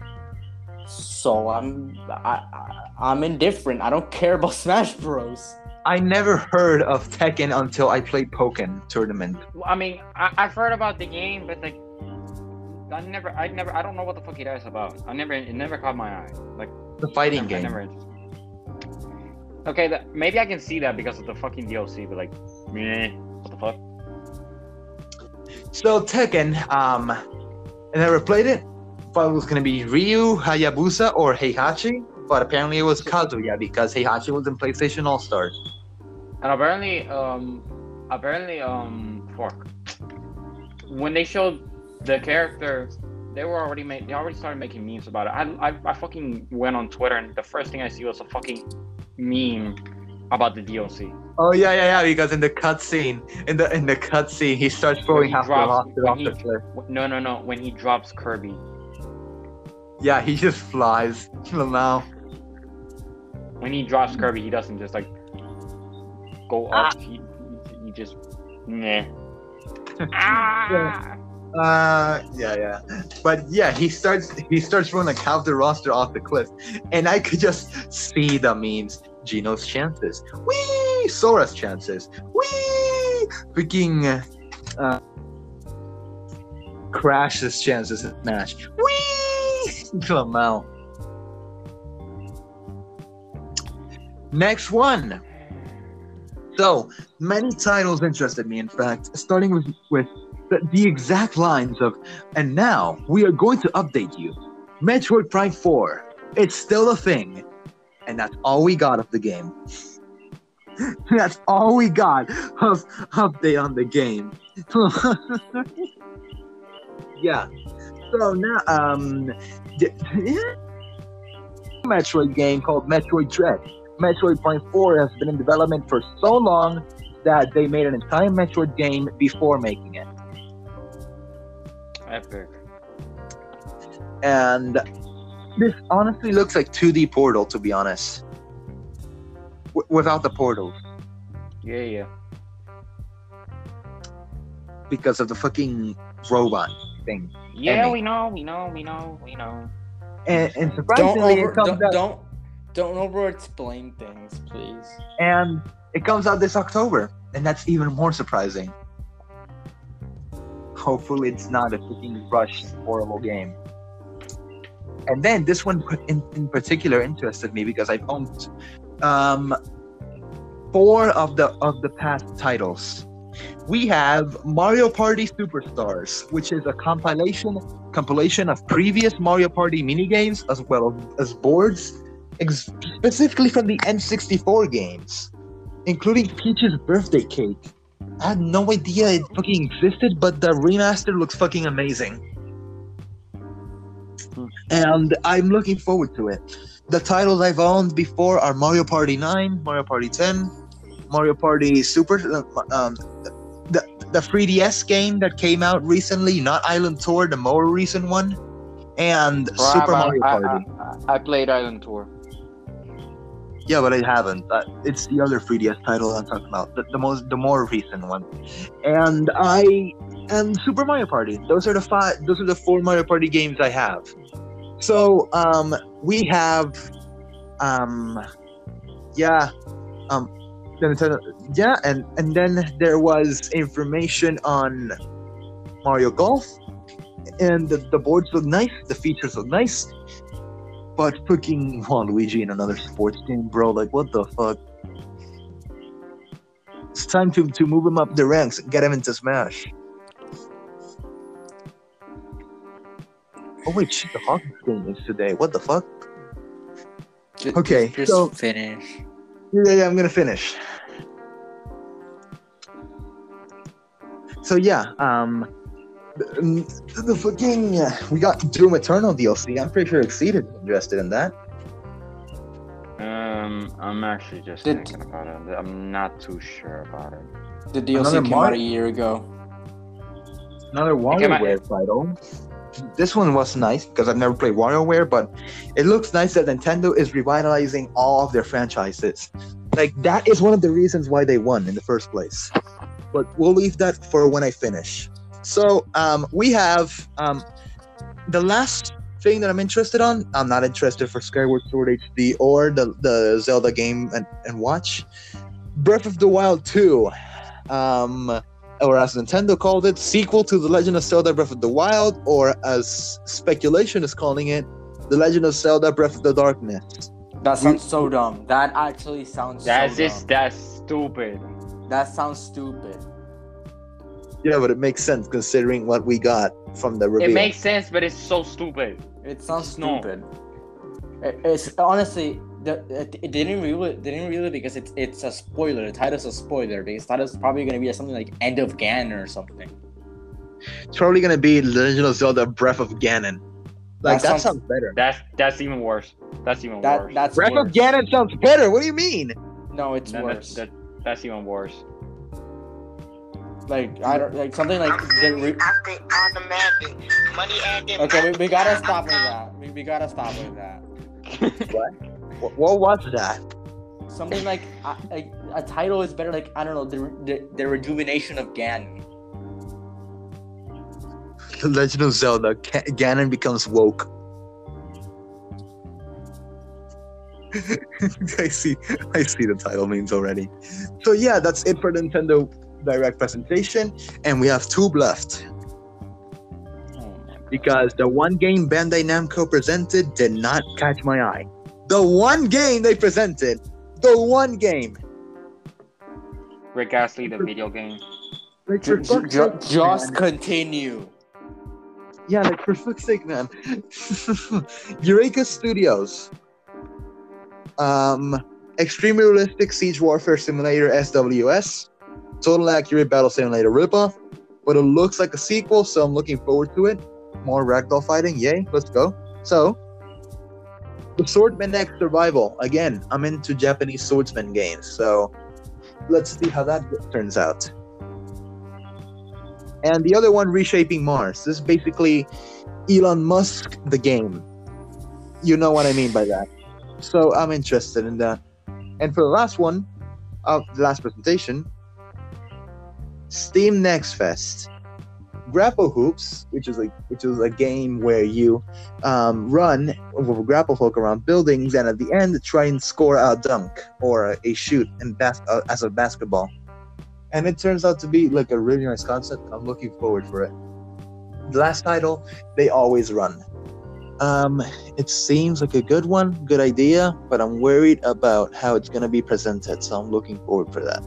So I'm I, I I'm indifferent. I don't care about Smash Bros. I never heard of Tekken until I played Pokken tournament. I mean, I, I've heard about the game, but like, I never, I never, I don't know what the fuck it is about. I never, it never caught my eye. Like The fighting I game. never. Okay, that, maybe I can see that because of the fucking DLC, but like, meh, what the fuck? So Tekken, um, I never played it. Thought it was gonna be Ryu, Hayabusa, or Heihachi, but apparently it was Kazuya because Heihachi was in PlayStation All Stars. And apparently, um, apparently, um, fuck. When they showed the character, they were already made. They already started making memes about it. I, I, I fucking went on Twitter, and the first thing I see was a fucking meme about the DLC. Oh yeah, yeah, yeah. Because in the cutscene, in the in the cutscene, he starts throwing he half the drops- roster off he- the cliff. No, no, no. When he drops Kirby, Yeah, he just flies. now. when he drops Kirby, he doesn't just like go up. He, he, he just nah. ah! Uh, yeah, yeah. But yeah, he starts he starts throwing like half the roster off the cliff, and I could just see the memes. Geno's chances, wee! Sora's chances, wee! Freaking uh, Crash's chances in Smash, wee! Out. Next one. So many titles interested me. In fact, starting with with the, the exact lines of, and now we are going to update you. Metroid Prime 4, it's still a thing. And that's all we got of the game. that's all we got of update on the game. yeah. So now, um, d- Metroid game called Metroid Dread. Metroid Prime 4 has been in development for so long that they made an entire Metroid game before making it. Epic. and this honestly looks like 2D Portal, to be honest. W- without the portals, Yeah, yeah. because of the fucking robot thing. Yeah, EMMI. we know, we know, we know, we know. And, and Don't surprisingly, over, it comes don't, out, don't don't over explain things, please. and it comes out this October, and that's even more surprising. Hopefully, it's not a freaking rushed, horrible game. And then this one in, in particular interested me because I've owned um, four of the of the past titles. We have Mario Party Superstars, which is a compilation compilation of previous Mario Party minigames as well as boards, ex- specifically from the N64 games, including Peach's birthday cake. I had no idea it fucking existed, but the remaster looks fucking amazing. And I'm looking forward to it. The titles I've owned before are Mario Party 9, Mario Party 10, Mario Party Super, uh, um, the, the 3DS game that came out recently, not Island Tour, the more recent one, and Super I- Mario I, Party. I, I played Island Tour. Yeah, but I haven't. Uh, it's the other 3DS title I'm talking about, the, the most, the more recent one. And I and Super Mario Party. Those are the five. Those are the four Mario Party games I have. So um, we have, um, yeah, um, Nintendo, yeah, and and then there was information on Mario Golf, and the, the boards look nice, the features look nice, but freaking Luigi in another sports game, bro. Like, what the fuck? It's time to, to move him up the ranks get him into Smash. Oh wait, shit, the hockey game is today. What the fuck? Just, Okay, just so- finish. Yeah, yeah, I'm gonna finish. So yeah, um, the, the fucking uh, we got Doom Eternal DLC. I'm pretty sure Exceeded is interested in that. Um, I'm actually just Did- thinking about it. I'm not too sure about it. The DLC Another came out a year ago. Another came WarioWare title. This one was nice because I've never played WarioWare, but it looks nice that Nintendo is revitalizing all of their franchises. Like that is one of the reasons why they won in the first place. But we'll leave that for when I finish. So um, we have um, the last thing that I'm interested on. I'm not interested for Skyward Sword HD or the the Zelda game and, and watch. Breath of the Wild 2. Um, or as Nintendo called it, sequel to The Legend of Zelda Breath of the Wild, or as speculation is calling it, The Legend of Zelda Breath of the Darkness. That sounds so dumb. That actually sounds That's so just that's stupid. That sounds stupid. Yeah, but it makes sense considering what we got from the reveal. It makes sense, but it's so stupid. It sounds No. stupid. It- It's honestly, the, it, it didn't really, didn't really because it's it's a spoiler. The title's a spoiler. Because title's probably gonna be something like End of Ganon or something. It's probably gonna be The Legend of Zelda Breath of Ganon. Like That that, sounds- sounds better. That's that's even worse. That's even That worse. that's Breath worse. of Ganon sounds better. What do you mean? No, it's That- worse. that- that- that's even worse. Like I don't like something like the re- automatic money acting. okay. We, we gotta stop with that. We, we gotta stop with that. What, what was that? Something like uh, like a title is better. Like I don't know the the, the rejuvenation of Ganon. The Legend of Zelda. Ga- Ganon becomes woke. I see. I see the title means already. So yeah, that's it for Nintendo Direct presentation, and we have two left Oh because the one game Bandai Namco presented did not catch my eye. The one game they presented, the one game. Rick Astley, the video game. Like Ju- for ju- fuck's ju- sake, just continue. Yeah, like for fuck's sake, man. Yooreka Studios. Um, extremely realistic siege warfare simulator SWS. Total accurate battle simulator ripoff. But it looks like a sequel, so I'm looking forward to it. More ragdoll fighting, yay, let's go. So, the Swordman X Survival. Again, I'm into Japanese swordsman games, so let's see how that turns out. And the other one, Reshaping Mars. This is basically Elon Musk, the game. You know what I mean by that. So I'm interested in that. And for the last one, of the last presentation, Steam Next Fest. Grapple Hoops, which is like which is a game where you um, run with a grapple hook around buildings, and at the end try and score a dunk or a, shoot in bas- uh, as a basketball and it turns out to be like a really nice concept. I'm looking forward for it. The last title, they always run. Um, it seems like a good one, good idea, but I'm worried about how it's gonna be presented, so I'm looking forward for that.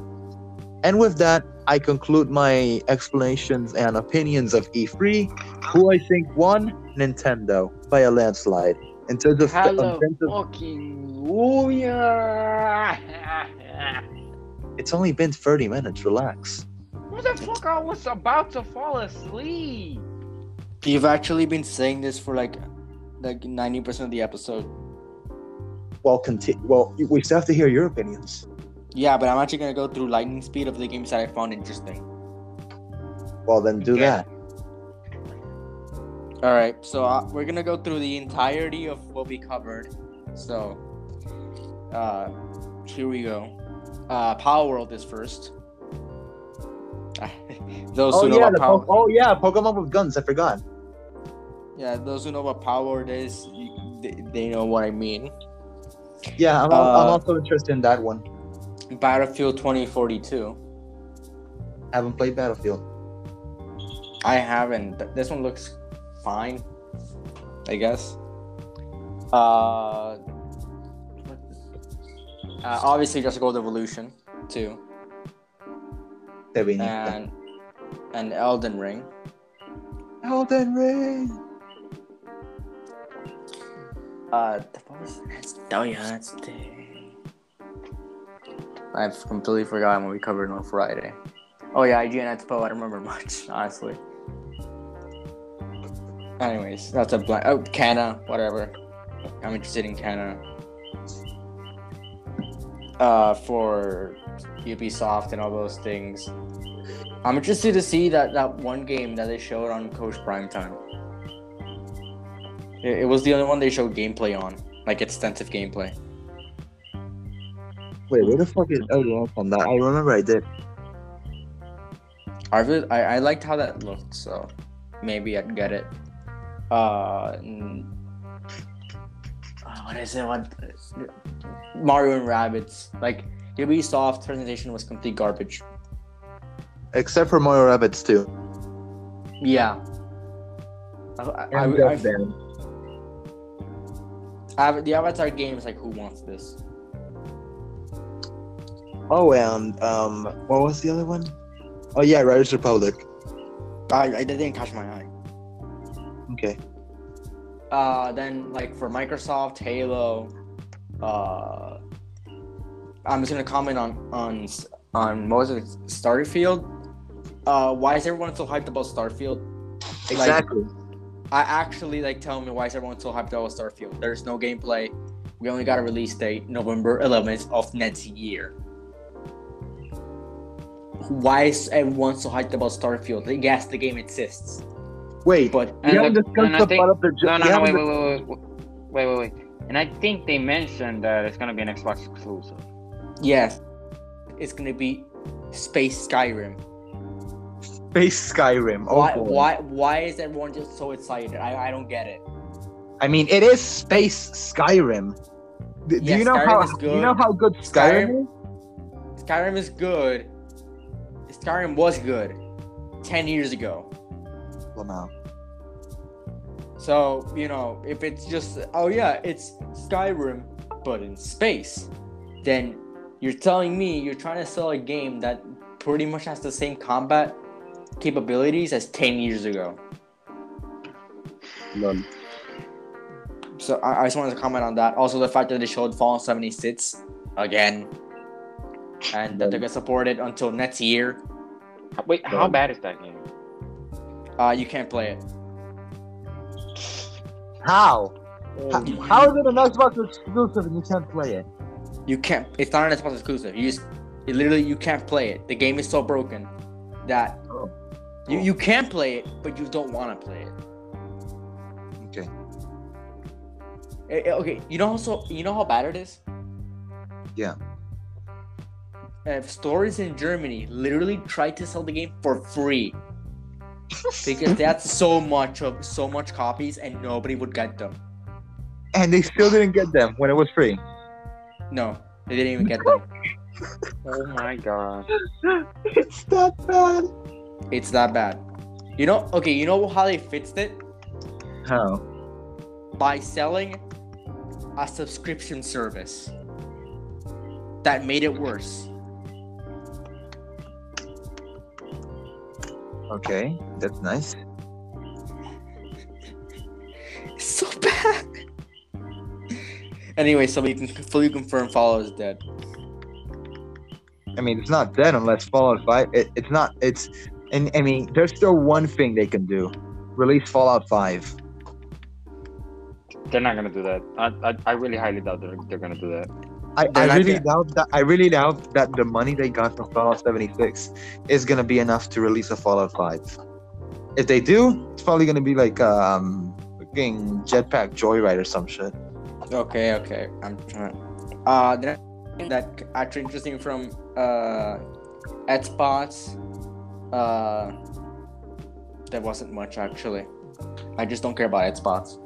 And with that, I conclude my explanations and opinions of E3. Who I think won? Nintendo by a landslide. In terms of, in Hello, terms of fucking it's only been 30 minutes. Relax. What the fuck? I was about to fall asleep. You've actually been saying this for like like ninety percent of the episode. Well, conti- Well, we still have to hear your opinions. Yeah, but I'm actually gonna go through lightning speed of the games that I found interesting. Well, then do Yeah. that. All right, so uh, we're gonna go through the entirety of what we covered. So, uh, here we go. Uh, Palworld is first. those Oh who know yeah, what the Power, po- oh yeah, Pokemon with guns. I forgot. yeah, those who know what Palworld is, you, they, they know what I mean. Yeah, I'm, al- I'm Uh, also interested in that one. Battlefield 2042. I Haven't played Battlefield. I haven't. This one looks fine, I guess. Uh, uh obviously, just Gold Evolution too, Te viniste. and and Elden Ring. Elden Ring. Uh, what was that's, oh yeah, that's the. I've completely forgotten what we covered on Friday. Oh yeah, IGN Expo. I don't remember much, honestly. Anyways, that's a blank. Oh, Kena, whatever. I'm interested in Kena. Uh, for Ubisoft and all those things. I'm interested to see that that one game that they showed on Coach Prime Time. It, it was the only one they showed gameplay on, like extensive gameplay. Wait, where the fuck is Ring from that? I remember I did. I really, I, I liked how that looked, so maybe I'd get it. Uh, uh, what is it? What Mario and Rabbids? Like the Ubisoft presentation was complete garbage. except for Mario Rabbids too. Yeah. I, I, I, I, I- the Avatar game is like, who wants this? Oh, and um, what was the other one? Oh yeah, Riders Republic. I, I didn't catch my eye. Okay. Uh, then like for Microsoft, Halo. Uh, I'm just gonna comment on on on what was it, Starfield. Uh, why is everyone so hyped about Starfield? Exactly. I actually like tell me why is everyone so hyped about Starfield? There's no gameplay. We only got a release date, November 11th of next year. Why is everyone so hyped about Starfield? Yes, the game exists, Wait, but we haven't look- discussed the think- part of the. No, no, no, wait, wait, wait, wait, wait, wait, wait. And I think they mentioned that it's gonna be an Xbox exclusive. yes, it's gonna be Space Skyrim. Space Skyrim. Oh, why? boy. Why? Why is everyone just so excited? I, I don't get it. I mean, it is Space Skyrim. D- do Yeah, you know Skyrim how? is Do you know how good Skyrim, Skyrim- is? Skyrim is good. Skyrim was good ten years ago. Well, now. So you know, if it's just oh yeah, it's Skyrim, but in space, then you're telling me you're trying to sell a game that pretty much has the same combat capabilities as ten years ago. Lol. So I, I just wanted to comment on that. Also, the fact that they showed Fallout 76 again, and that they're gonna support it until next year. Wait, how bad is that game? Uh, you can't play it. How? How, how is it an Xbox exclusive and you can't play it? You can't. It's not an Xbox exclusive. You just, it literally, you can't play it. The game is so broken that Oh. you you can play it, but you don't want to play it. Okay. Eh, eh, okay, you know also, you know how bad it is. Yeah. Uh, stores in Germany literally tried to sell the game for free because that's so much of so much copies and nobody would get them. And they still didn't get them when it was free. No, they didn't even get them. Oh my god. it's that bad. It's that bad. You know, okay, you know how they fixed it? How? By selling a subscription service that made it worse. Okay, that's nice. It's so bad. anyway, so we can fully confirm Follow is dead. I mean, it's not dead unless Fallout 5. It, it's not. It's. And I mean, there's still one thing they can do: release Fallout 5. They're not gonna do that. I, I, I really highly doubt they're, they're gonna do that. I, I really doubt that. I really doubt that the money they got from Fallout 76 is gonna be enough to release a Fallout 5. If they do, it's probably gonna be like um, fucking Jetpack Joyride or some shit. Okay, okay. I'm trying. Uh, the next thing that actually interesting from uh, Xbox. Uh, there wasn't much actually. I just don't care about Xbox.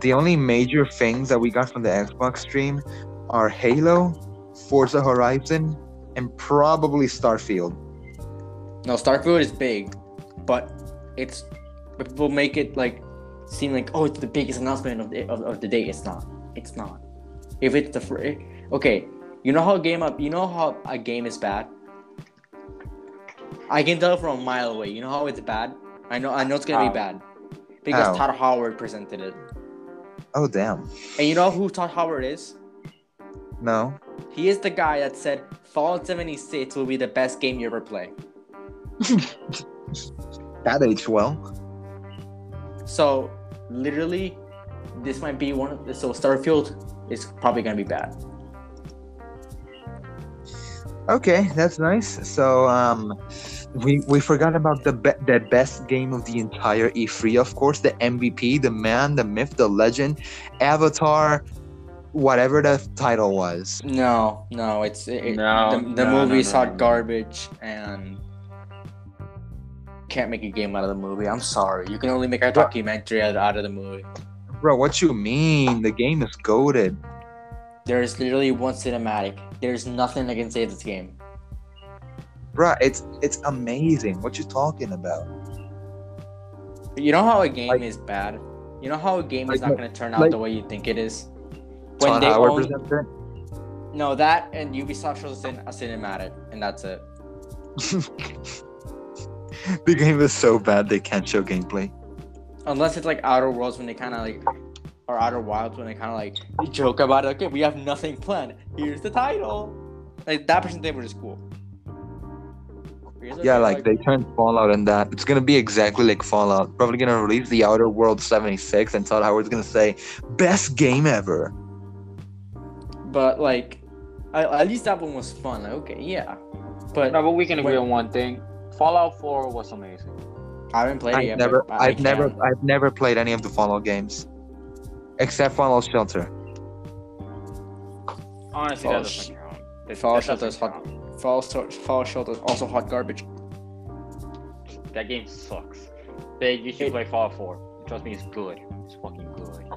The only major things that we got from the Xbox stream are Halo, Forza Horizon, and probably Starfield. No, Starfield is big, but it's but people make it like seem like oh it's the biggest announcement of the of, of the day. It's not. It's not. If it's the fr- okay, you know how a game up. You know how a game is bad. I can tell from a mile away. You know how it's bad. I know. I know it's gonna How? be bad because How? Todd Howard presented it. Oh damn! And you know who Todd Howard is? No. He is the guy that said Fallout 76 will be the best game you ever play. That aged well. So literally, this might be one of the so Starfield is probably gonna be bad. Okay, that's nice. So um, we we forgot about the be- the best game of the entire E3, of course, the MVP, the man, the myth, the legend, Avatar, whatever the title was. No, no, it's it, No, the, the no, movie's no, no, hot no. garbage and can't make a game out of the movie. I'm sorry. You can only make a documentary out, out of the movie. Bro, what you mean? The game is goaded. There's literally one cinematic. There's nothing I can say this game. Bro, it's it's amazing. What you talking about? You know how a game Like- is bad. You know how a game is Like- not going to turn out like- the way you think it is. Todd When they Howard own, no that and Ubisoft shows in a cinematic, and that's it. the game is so bad they can't show gameplay. Unless it's like Outer Worlds when they kind of like, or Outer Wilds when they kind of like joke about it. Okay, we have nothing planned. Here's the title. Like that person they were just cool. Yeah, okay, like they turned Fallout and that. It's gonna be exactly like Fallout. Probably gonna release the Outer World 76 and Todd Howard's gonna say, best game ever. But like, I, at least that one was fun. Like, okay, yeah. But No, but we can agree Wait. on one thing. Fallout 4 was amazing. I haven't played it I've yet. never but I I've never can. I've never played any of the Fallout games. Except Fallout Shelter. Honestly, Fallout that doesn't count. That- Fallout Shelter is hot. count. Fall, Sel- Fall Shelter is also hot garbage. That game sucks. They, you should It- play Fallout 4. Trust me, it's good. It's fucking good.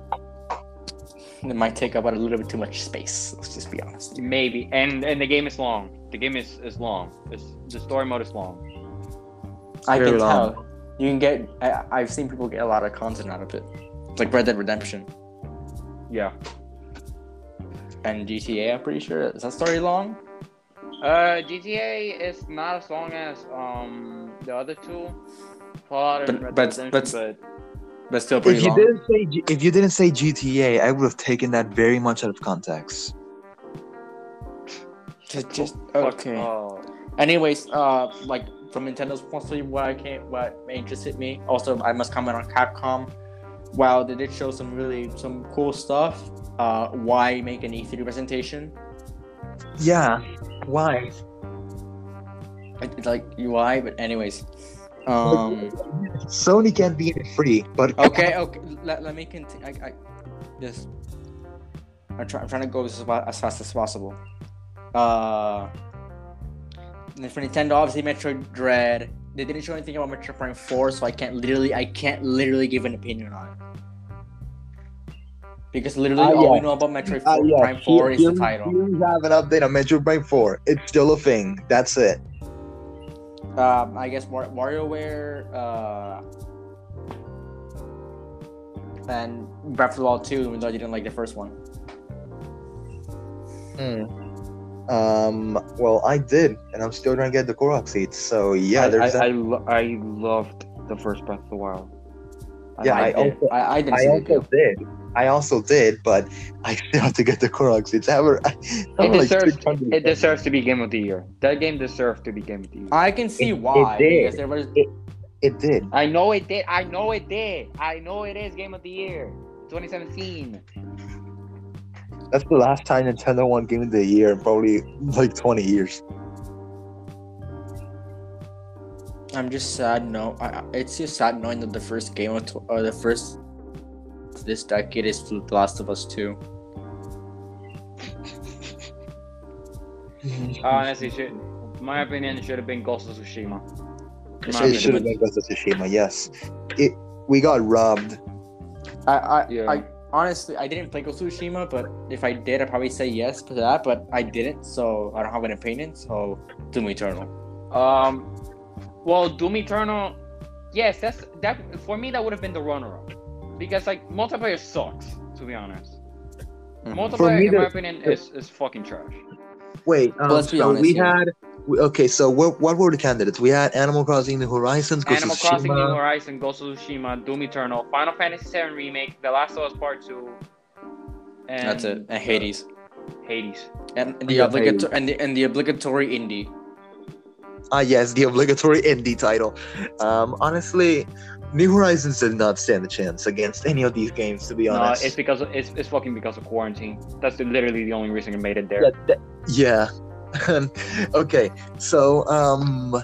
It might take up a little bit too much space. Let's just be honest. Maybe. And and the game is long. The game is, is long. It's, the story mode is long. I Very can long. tell. You can get. I, I've seen people get a lot of content out of it, like Red Dead Redemption Yeah. and GTA. I'm pretty sure is that story long. Uh, GTA is not as long as um the other two. Fallout and But- Red but- Dead but- Redemption, But still pretty If you long. didn't say G- if you didn't say GTA, I would have taken that very much out of context. Just, just okay. uh, Anyways, uh, like from Nintendo's point of view, what I can't, what interested me. Also, I must comment on Capcom. While they did show some really some cool stuff, uh, why make an E3 presentation? Yeah. Why? It- It's like UI, but anyways, um, Sony can't be free, but okay, okay. Let, let me continue. I, I, this. I'm, try, I'm trying to go as, as fast as possible. Uh, for Nintendo, obviously Metroid Dread. They didn't show anything about Metroid Prime 4, so I can't literally, I can't literally give an opinion on it. Because literally Ah, all we know about Metroid Uh, 4, yeah, Prime 4 here- is the title. we have an update on Metroid Prime 4. It's still a thing. That's it. Um, I guess War- WarioWare, uh, and Breath of the Wild 2, even though I didn't like the first one. Hmm. Um. Well, I did, and I'm still trying to get the Korok seeds, So yeah, there's that. lo- I loved the first Breath of the Wild. Yeah, I, I did. also- I, I didn't I see also did. I also did, but I still have to get the Korok seeds. I have, a- I have It like deserves, 600 it deserves to be Game of the Year. That game deserved to be Game of the Year. I can see It- it why. did. because there was, It did. I know it did. I know it did. I know it is Game of the Year. 2017. That's the last time Nintendo won Game of the Year in probably like 20 years. I'm just sad. No, I, I- it's just sad knowing that the first game of tw- or the first this decade is The Last of Us 2. Honestly, should, my opinion, it should have been Ghost of Tsushima. It My It should have been Ghost of Tsushima. Yes, it. We got robbed. I, I, Yeah. I honestly I didn't play Ghost of Tsushima, but if I did, I'd probably say yes to that. But I didn't, so I don't have an opinion. So Doom Eternal. Um, well, Doom Eternal, yes, that's that for me. That would have been the runner-up because like multiplayer sucks. To be honest, Mhm. multiplayer, me, in my the- opinion, is is fucking trash. Wait, um, let's be so honest we here. had. we- Okay, so what what were the candidates? We had Animal Crossing: New Horizons, Ghost Animal of Crossing: New Tsushima. Horizon, Ghost of Tsushima, Doom Eternal, Final Fantasy VII Remake, The Last of Us Part Two, and That's it. And Hades. Hades. And the Yeah, obligatory and the, and the obligatory indie. Ah, yes, the obligatory indie title. Um, honestly, New Horizons did not stand a chance against any of these games. To be No, honest, it's because of, it's, it's fucking because of quarantine. That's literally the only reason it made it there. Yeah, that- yeah. okay, so um,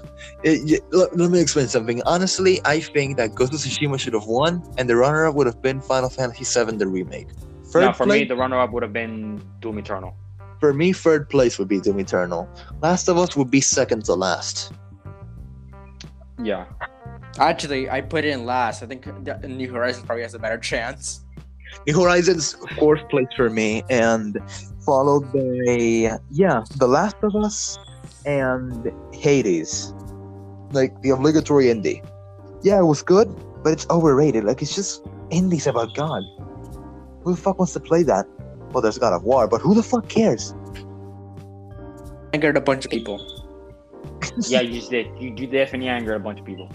it, y- let, let me explain something. Honestly, I think that Ghost of Tsushima should have won, and the runner-up would have been Final Fantasy VII: The Remake. Third no, for place, me, the runner-up would have been Doom Eternal. For me, third place would be Doom Eternal. Last of Us would be second to last. Yeah. Actually, I put it in last. I think New Horizons probably has a better chance. New Horizons fourth place for me, and followed by yeah, The Last of Us and Hades, like the obligatory indie. Yeah, it was good, but it's overrated. Like it's just indies about God. Who the fuck wants to play that? Well, there's God of War, but who the fuck cares? Angered a bunch of people. Yeah, you just did. You, you definitely angered a bunch of people.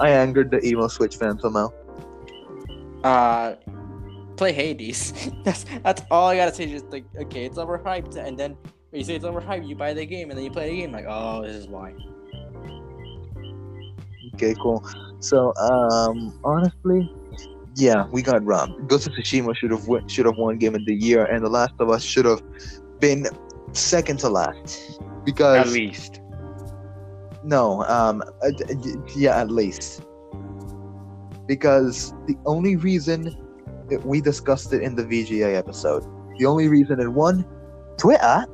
I angered the emo Switch fan somehow. Uh, play Hades. that's that's all I gotta say. Just like, okay, it's overhyped, and then when you say it's overhyped, you buy the game, and then you play the game. Like, oh, this is why. Okay, cool. So, um, honestly, yeah, we got robbed. Ghost of Tsushima should have won, should have won Game of the Year, and The Last of Us should have been second to last because At least. no, um, uh, d- d- yeah, at least because the only reason that we discussed it in the VGA episode, the only reason it won, Twitter.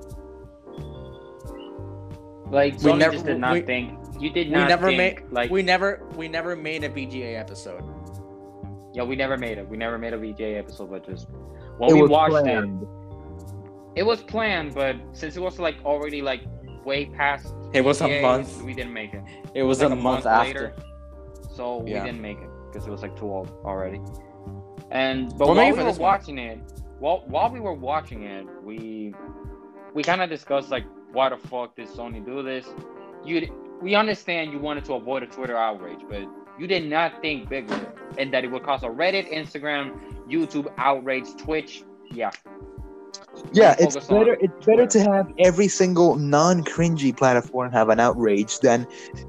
Like, We Sony never- just did not we- think. You did not. we never think, made like we never we never made a VGA episode. Yeah we never made it. We never made a VGA episode, but just when it we was watched planned. it, it was planned. But since it was like already like way past, It was a month. We didn't make it. It was Like a, month, after. so Yeah. we didn't make it because it was like too old already. And but We'll while we were this one. watching it, while while we were watching it, we we kind of discussed like why the fuck did Sony do this? You we understand you wanted to avoid a Twitter outrage, but you did not think bigger and that it would cause a Reddit, Instagram, YouTube outrage, Twitch. Yeah, Yeah, it's better. It's better to have every single non-cringy platform have an outrage than,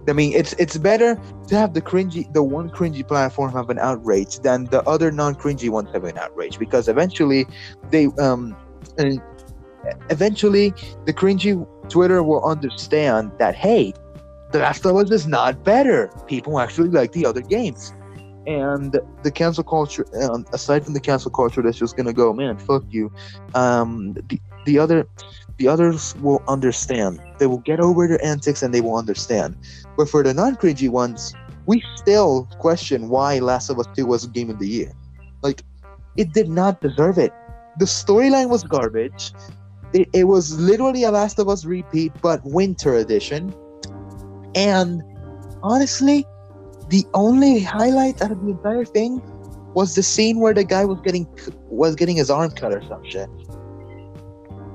I mean, it's it's better to have the cringy, the one cringy platform have an outrage than the other non-cringy ones have an outrage because eventually they um, and eventually the cringy Twitter will understand that hey, The Last of Us is not better. People actually like the other games. And the cancel culture, um, aside from the cancel culture, that's just gonna go, man, fuck you um the, the other the others will understand. They will get over their antics and they will understand. But for the non-cringy ones we still question why last of us 2 was a game of the year. Like it did not deserve it. The storyline was garbage. It, it was literally a last of us repeat but winter edition and honestly the only highlight out of the entire thing was the scene where the guy was getting was getting his arm cut or some shit.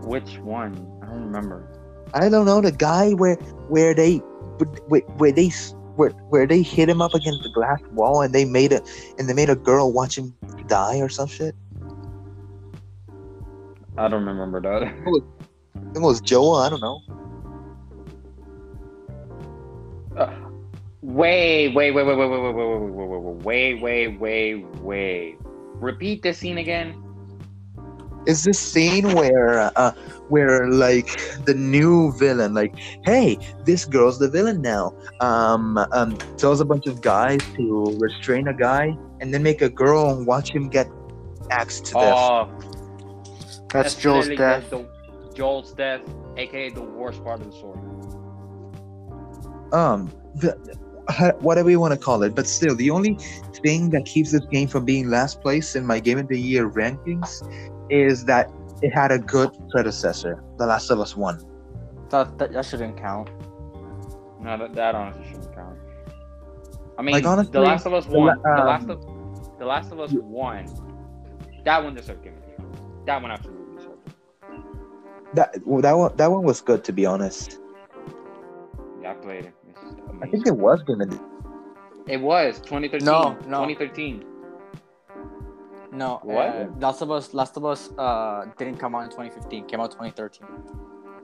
which one? I don't remember. I don't know the guy where where they where, where they where, where they hit him up against the glass wall and they made a and they made a girl watch him die or some shit. I don't remember that. It was Joel. I don't know. Wait, wait, wait, wait, wait, wait, wait, wait, wait, wait, wait, wait, wait, wait. Repeat the scene again. It's this scene where uh where like the new villain like hey this girl's the villain now um um tells a bunch of guys to restrain a guy and then make a girl and watch him get axed to death. Oh, That's Joel's death. The, the, Joel's death, aka the worst part of the story. Um the, whatever you want to call it but still the only thing that keeps this game from being last place in my game of the year rankings is that it had a good predecessor the last of us 1 That, that that shouldn't count. No, that, that honestly shouldn't count. I mean, Like, honestly, The Last of Us one. la- the Last um, of The Last of Us one. That one deserved Game of the Year. That one absolutely deserved. it. that well, that one that one was good to be honest Yeah, I played it. It's i think it was gonna be It was 2013. No, no. 2013. No, What? Uh, Last of Us, Last of Us, uh, didn't come out in 2015. Came out 2013.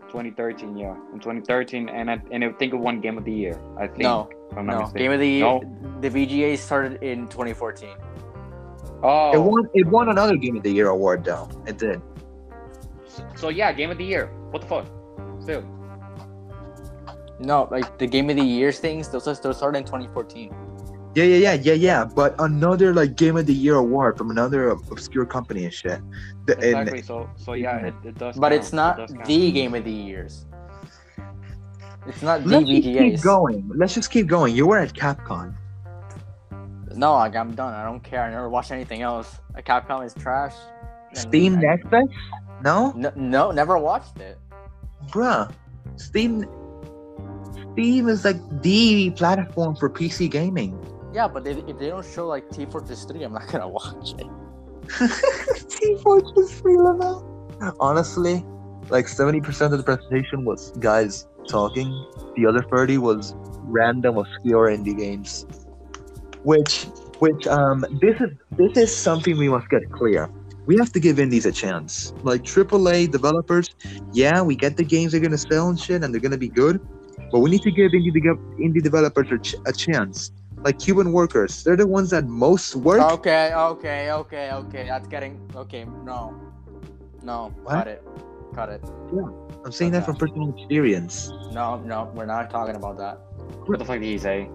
2013, yeah. In 2013, and I, and I think it won Game of the Year. I think. No, I'm not no. mistaken. Game of the Year. No? The VGA started in 2014. Oh, it won it won another game of the year award though it did so yeah, Game of the Year. What the fuck? Still. No, like the Game of the Years things. Those those started in 2014. yeah yeah yeah yeah yeah but another like game of the year award from another obscure company and shit The- and- Exactly. So so yeah, it, it does. But count. it's not does count. the Game of the Years. It's not the let's just keep going let's just keep going you were at capcom No, like, I'm done. I don't care. I never watched anything else. Like, Capcom is trash. steam I- next Fest? no No, no, never watched it. bruh steam Steam is like the platform for PC gaming. Yeah, but they, if they don't show like Team Fortress 3, I'm not gonna watch it. Team Fortress 3 level. Honestly, like 70% of the presentation was guys talking. The other 30 was random obscure indie games. Which which um this is this is something we must get clear. We have to give indies a chance. Like AAA developers, yeah, we get the games they're gonna sell and shit, and they're gonna be good. But we need to give indie de- indie developers a, ch- a chance. Like Cuban workers, they're the ones that most work. Okay, okay, okay, okay. That's getting okay. No, no, What? cut it, cut it. I'm saying that from personal experience. No, no, we're not talking about that. What the fuck did he say?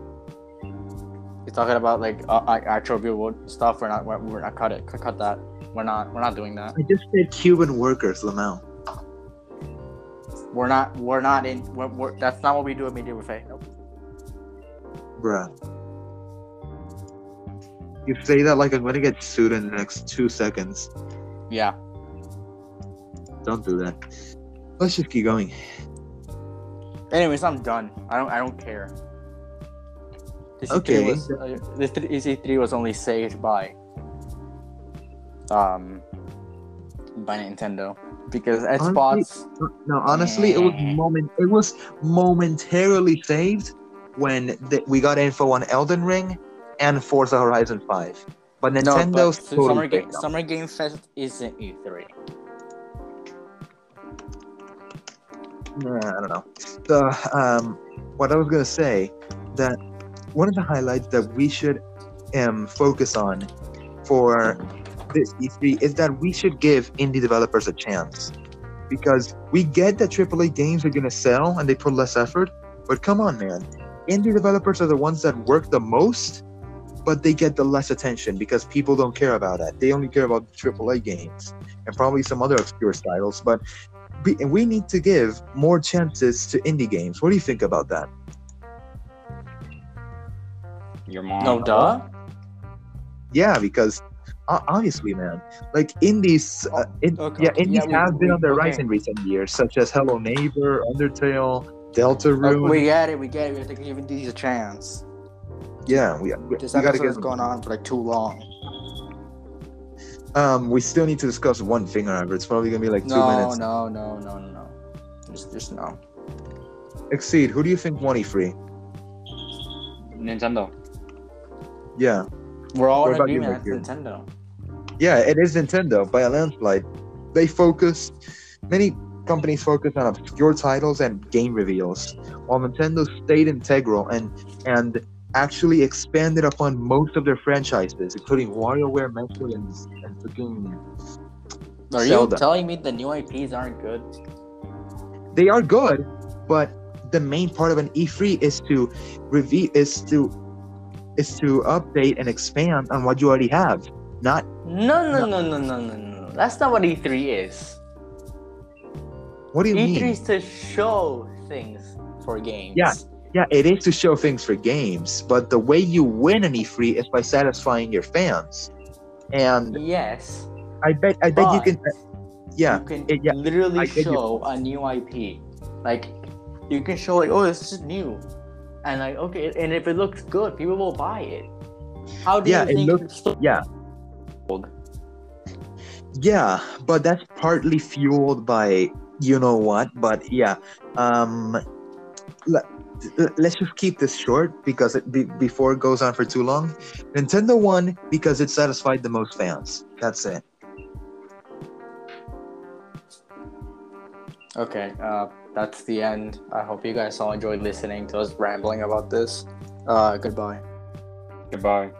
You're talking about like uh, actual real world stuff. We're not. We're, we're not cut it. Cut, cut that. We're not. We're not doing that. I just said Cuban workers, Lamau. We're not. We're not in. We're, we're, that's not what we do at Media Buffet. Nope. Bruh. You say that like I'm gonna get sued in the next two seconds. Yeah. Don't do that. Let's just keep going. Anyways, I'm done. I don't. I don't care. This E3 Okay. Was, uh, this th- E3 was only saved by um by Nintendo because Xbox. No, honestly, it was moment. It was momentarily saved when the, we got info on Elden Ring and Forza Horizon Five. But No, Nintendo's but totally Summer, Ga- Summer Game Fest isn't E E3. Nah, I don't know. The um, what I was gonna say that one of the highlights that we should um focus on for this E3 is that we should give indie developers a chance because we get that AAA games are gonna sell and they put less effort, but come on, man, indie developers are the ones that work the most, but they get the less attention because people don't care about that. They only care about AAA games and probably some other obscure titles, but we, we need to give more chances to indie games. What do you think about that? Your mom. No, duh. Yeah, because o- obviously, man, like indies, uh, in, Okay, yeah, indies yeah, we- have been we- on the rise in recent years, such as Hello Neighbor, Undertale, Uh, Deltarune. we get it. We get it. We have to give these a chance. yeah, we, we, This we gotta episode get is going on for like too long. Um, we still need to discuss one thing, however. It's probably gonna be like two No, minutes. no, no, no, no, no. Just, just no. Exceed. Who do you think won E3? Nintendo. Yeah, We're all What in agreement. It's Nintendo. Yeah, it is Nintendo by a landslide. They focus. Many companies focus on obscure titles and game reveals, while Nintendo stayed integral and and actually expanded upon most of their franchises, including WarioWare, Metroid, and, and freaking. Are Zelda. you telling me the new IPs aren't good? They are good, but the main part of an E3 is to reveal is to is to update and expand on what you already have. Not No, no, no, no, no, no, no. That's not what E3 is. what do you mean? E3 is to show things for games. Yeah. Yeah, it is to show things for games, but the way you win an E3 is by satisfying your fans. And Yes. I bet I bet you can uh, yeah, You can it- yeah, literally I show a new IP. Like, you can show like, oh, this is new, and like, okay, and if it looks good, people will buy it. How do Yeah, you it think? looks- it's so- yeah. Yeah, but that's partly fueled by you know what, but yeah. Um let, let's just keep this short because it be, before it goes on for too long. Nintendo won because it satisfied the most fans. That's it. Okay, uh, that's the end. I hope you guys all enjoyed listening to us rambling about this. Uh, goodbye. Goodbye.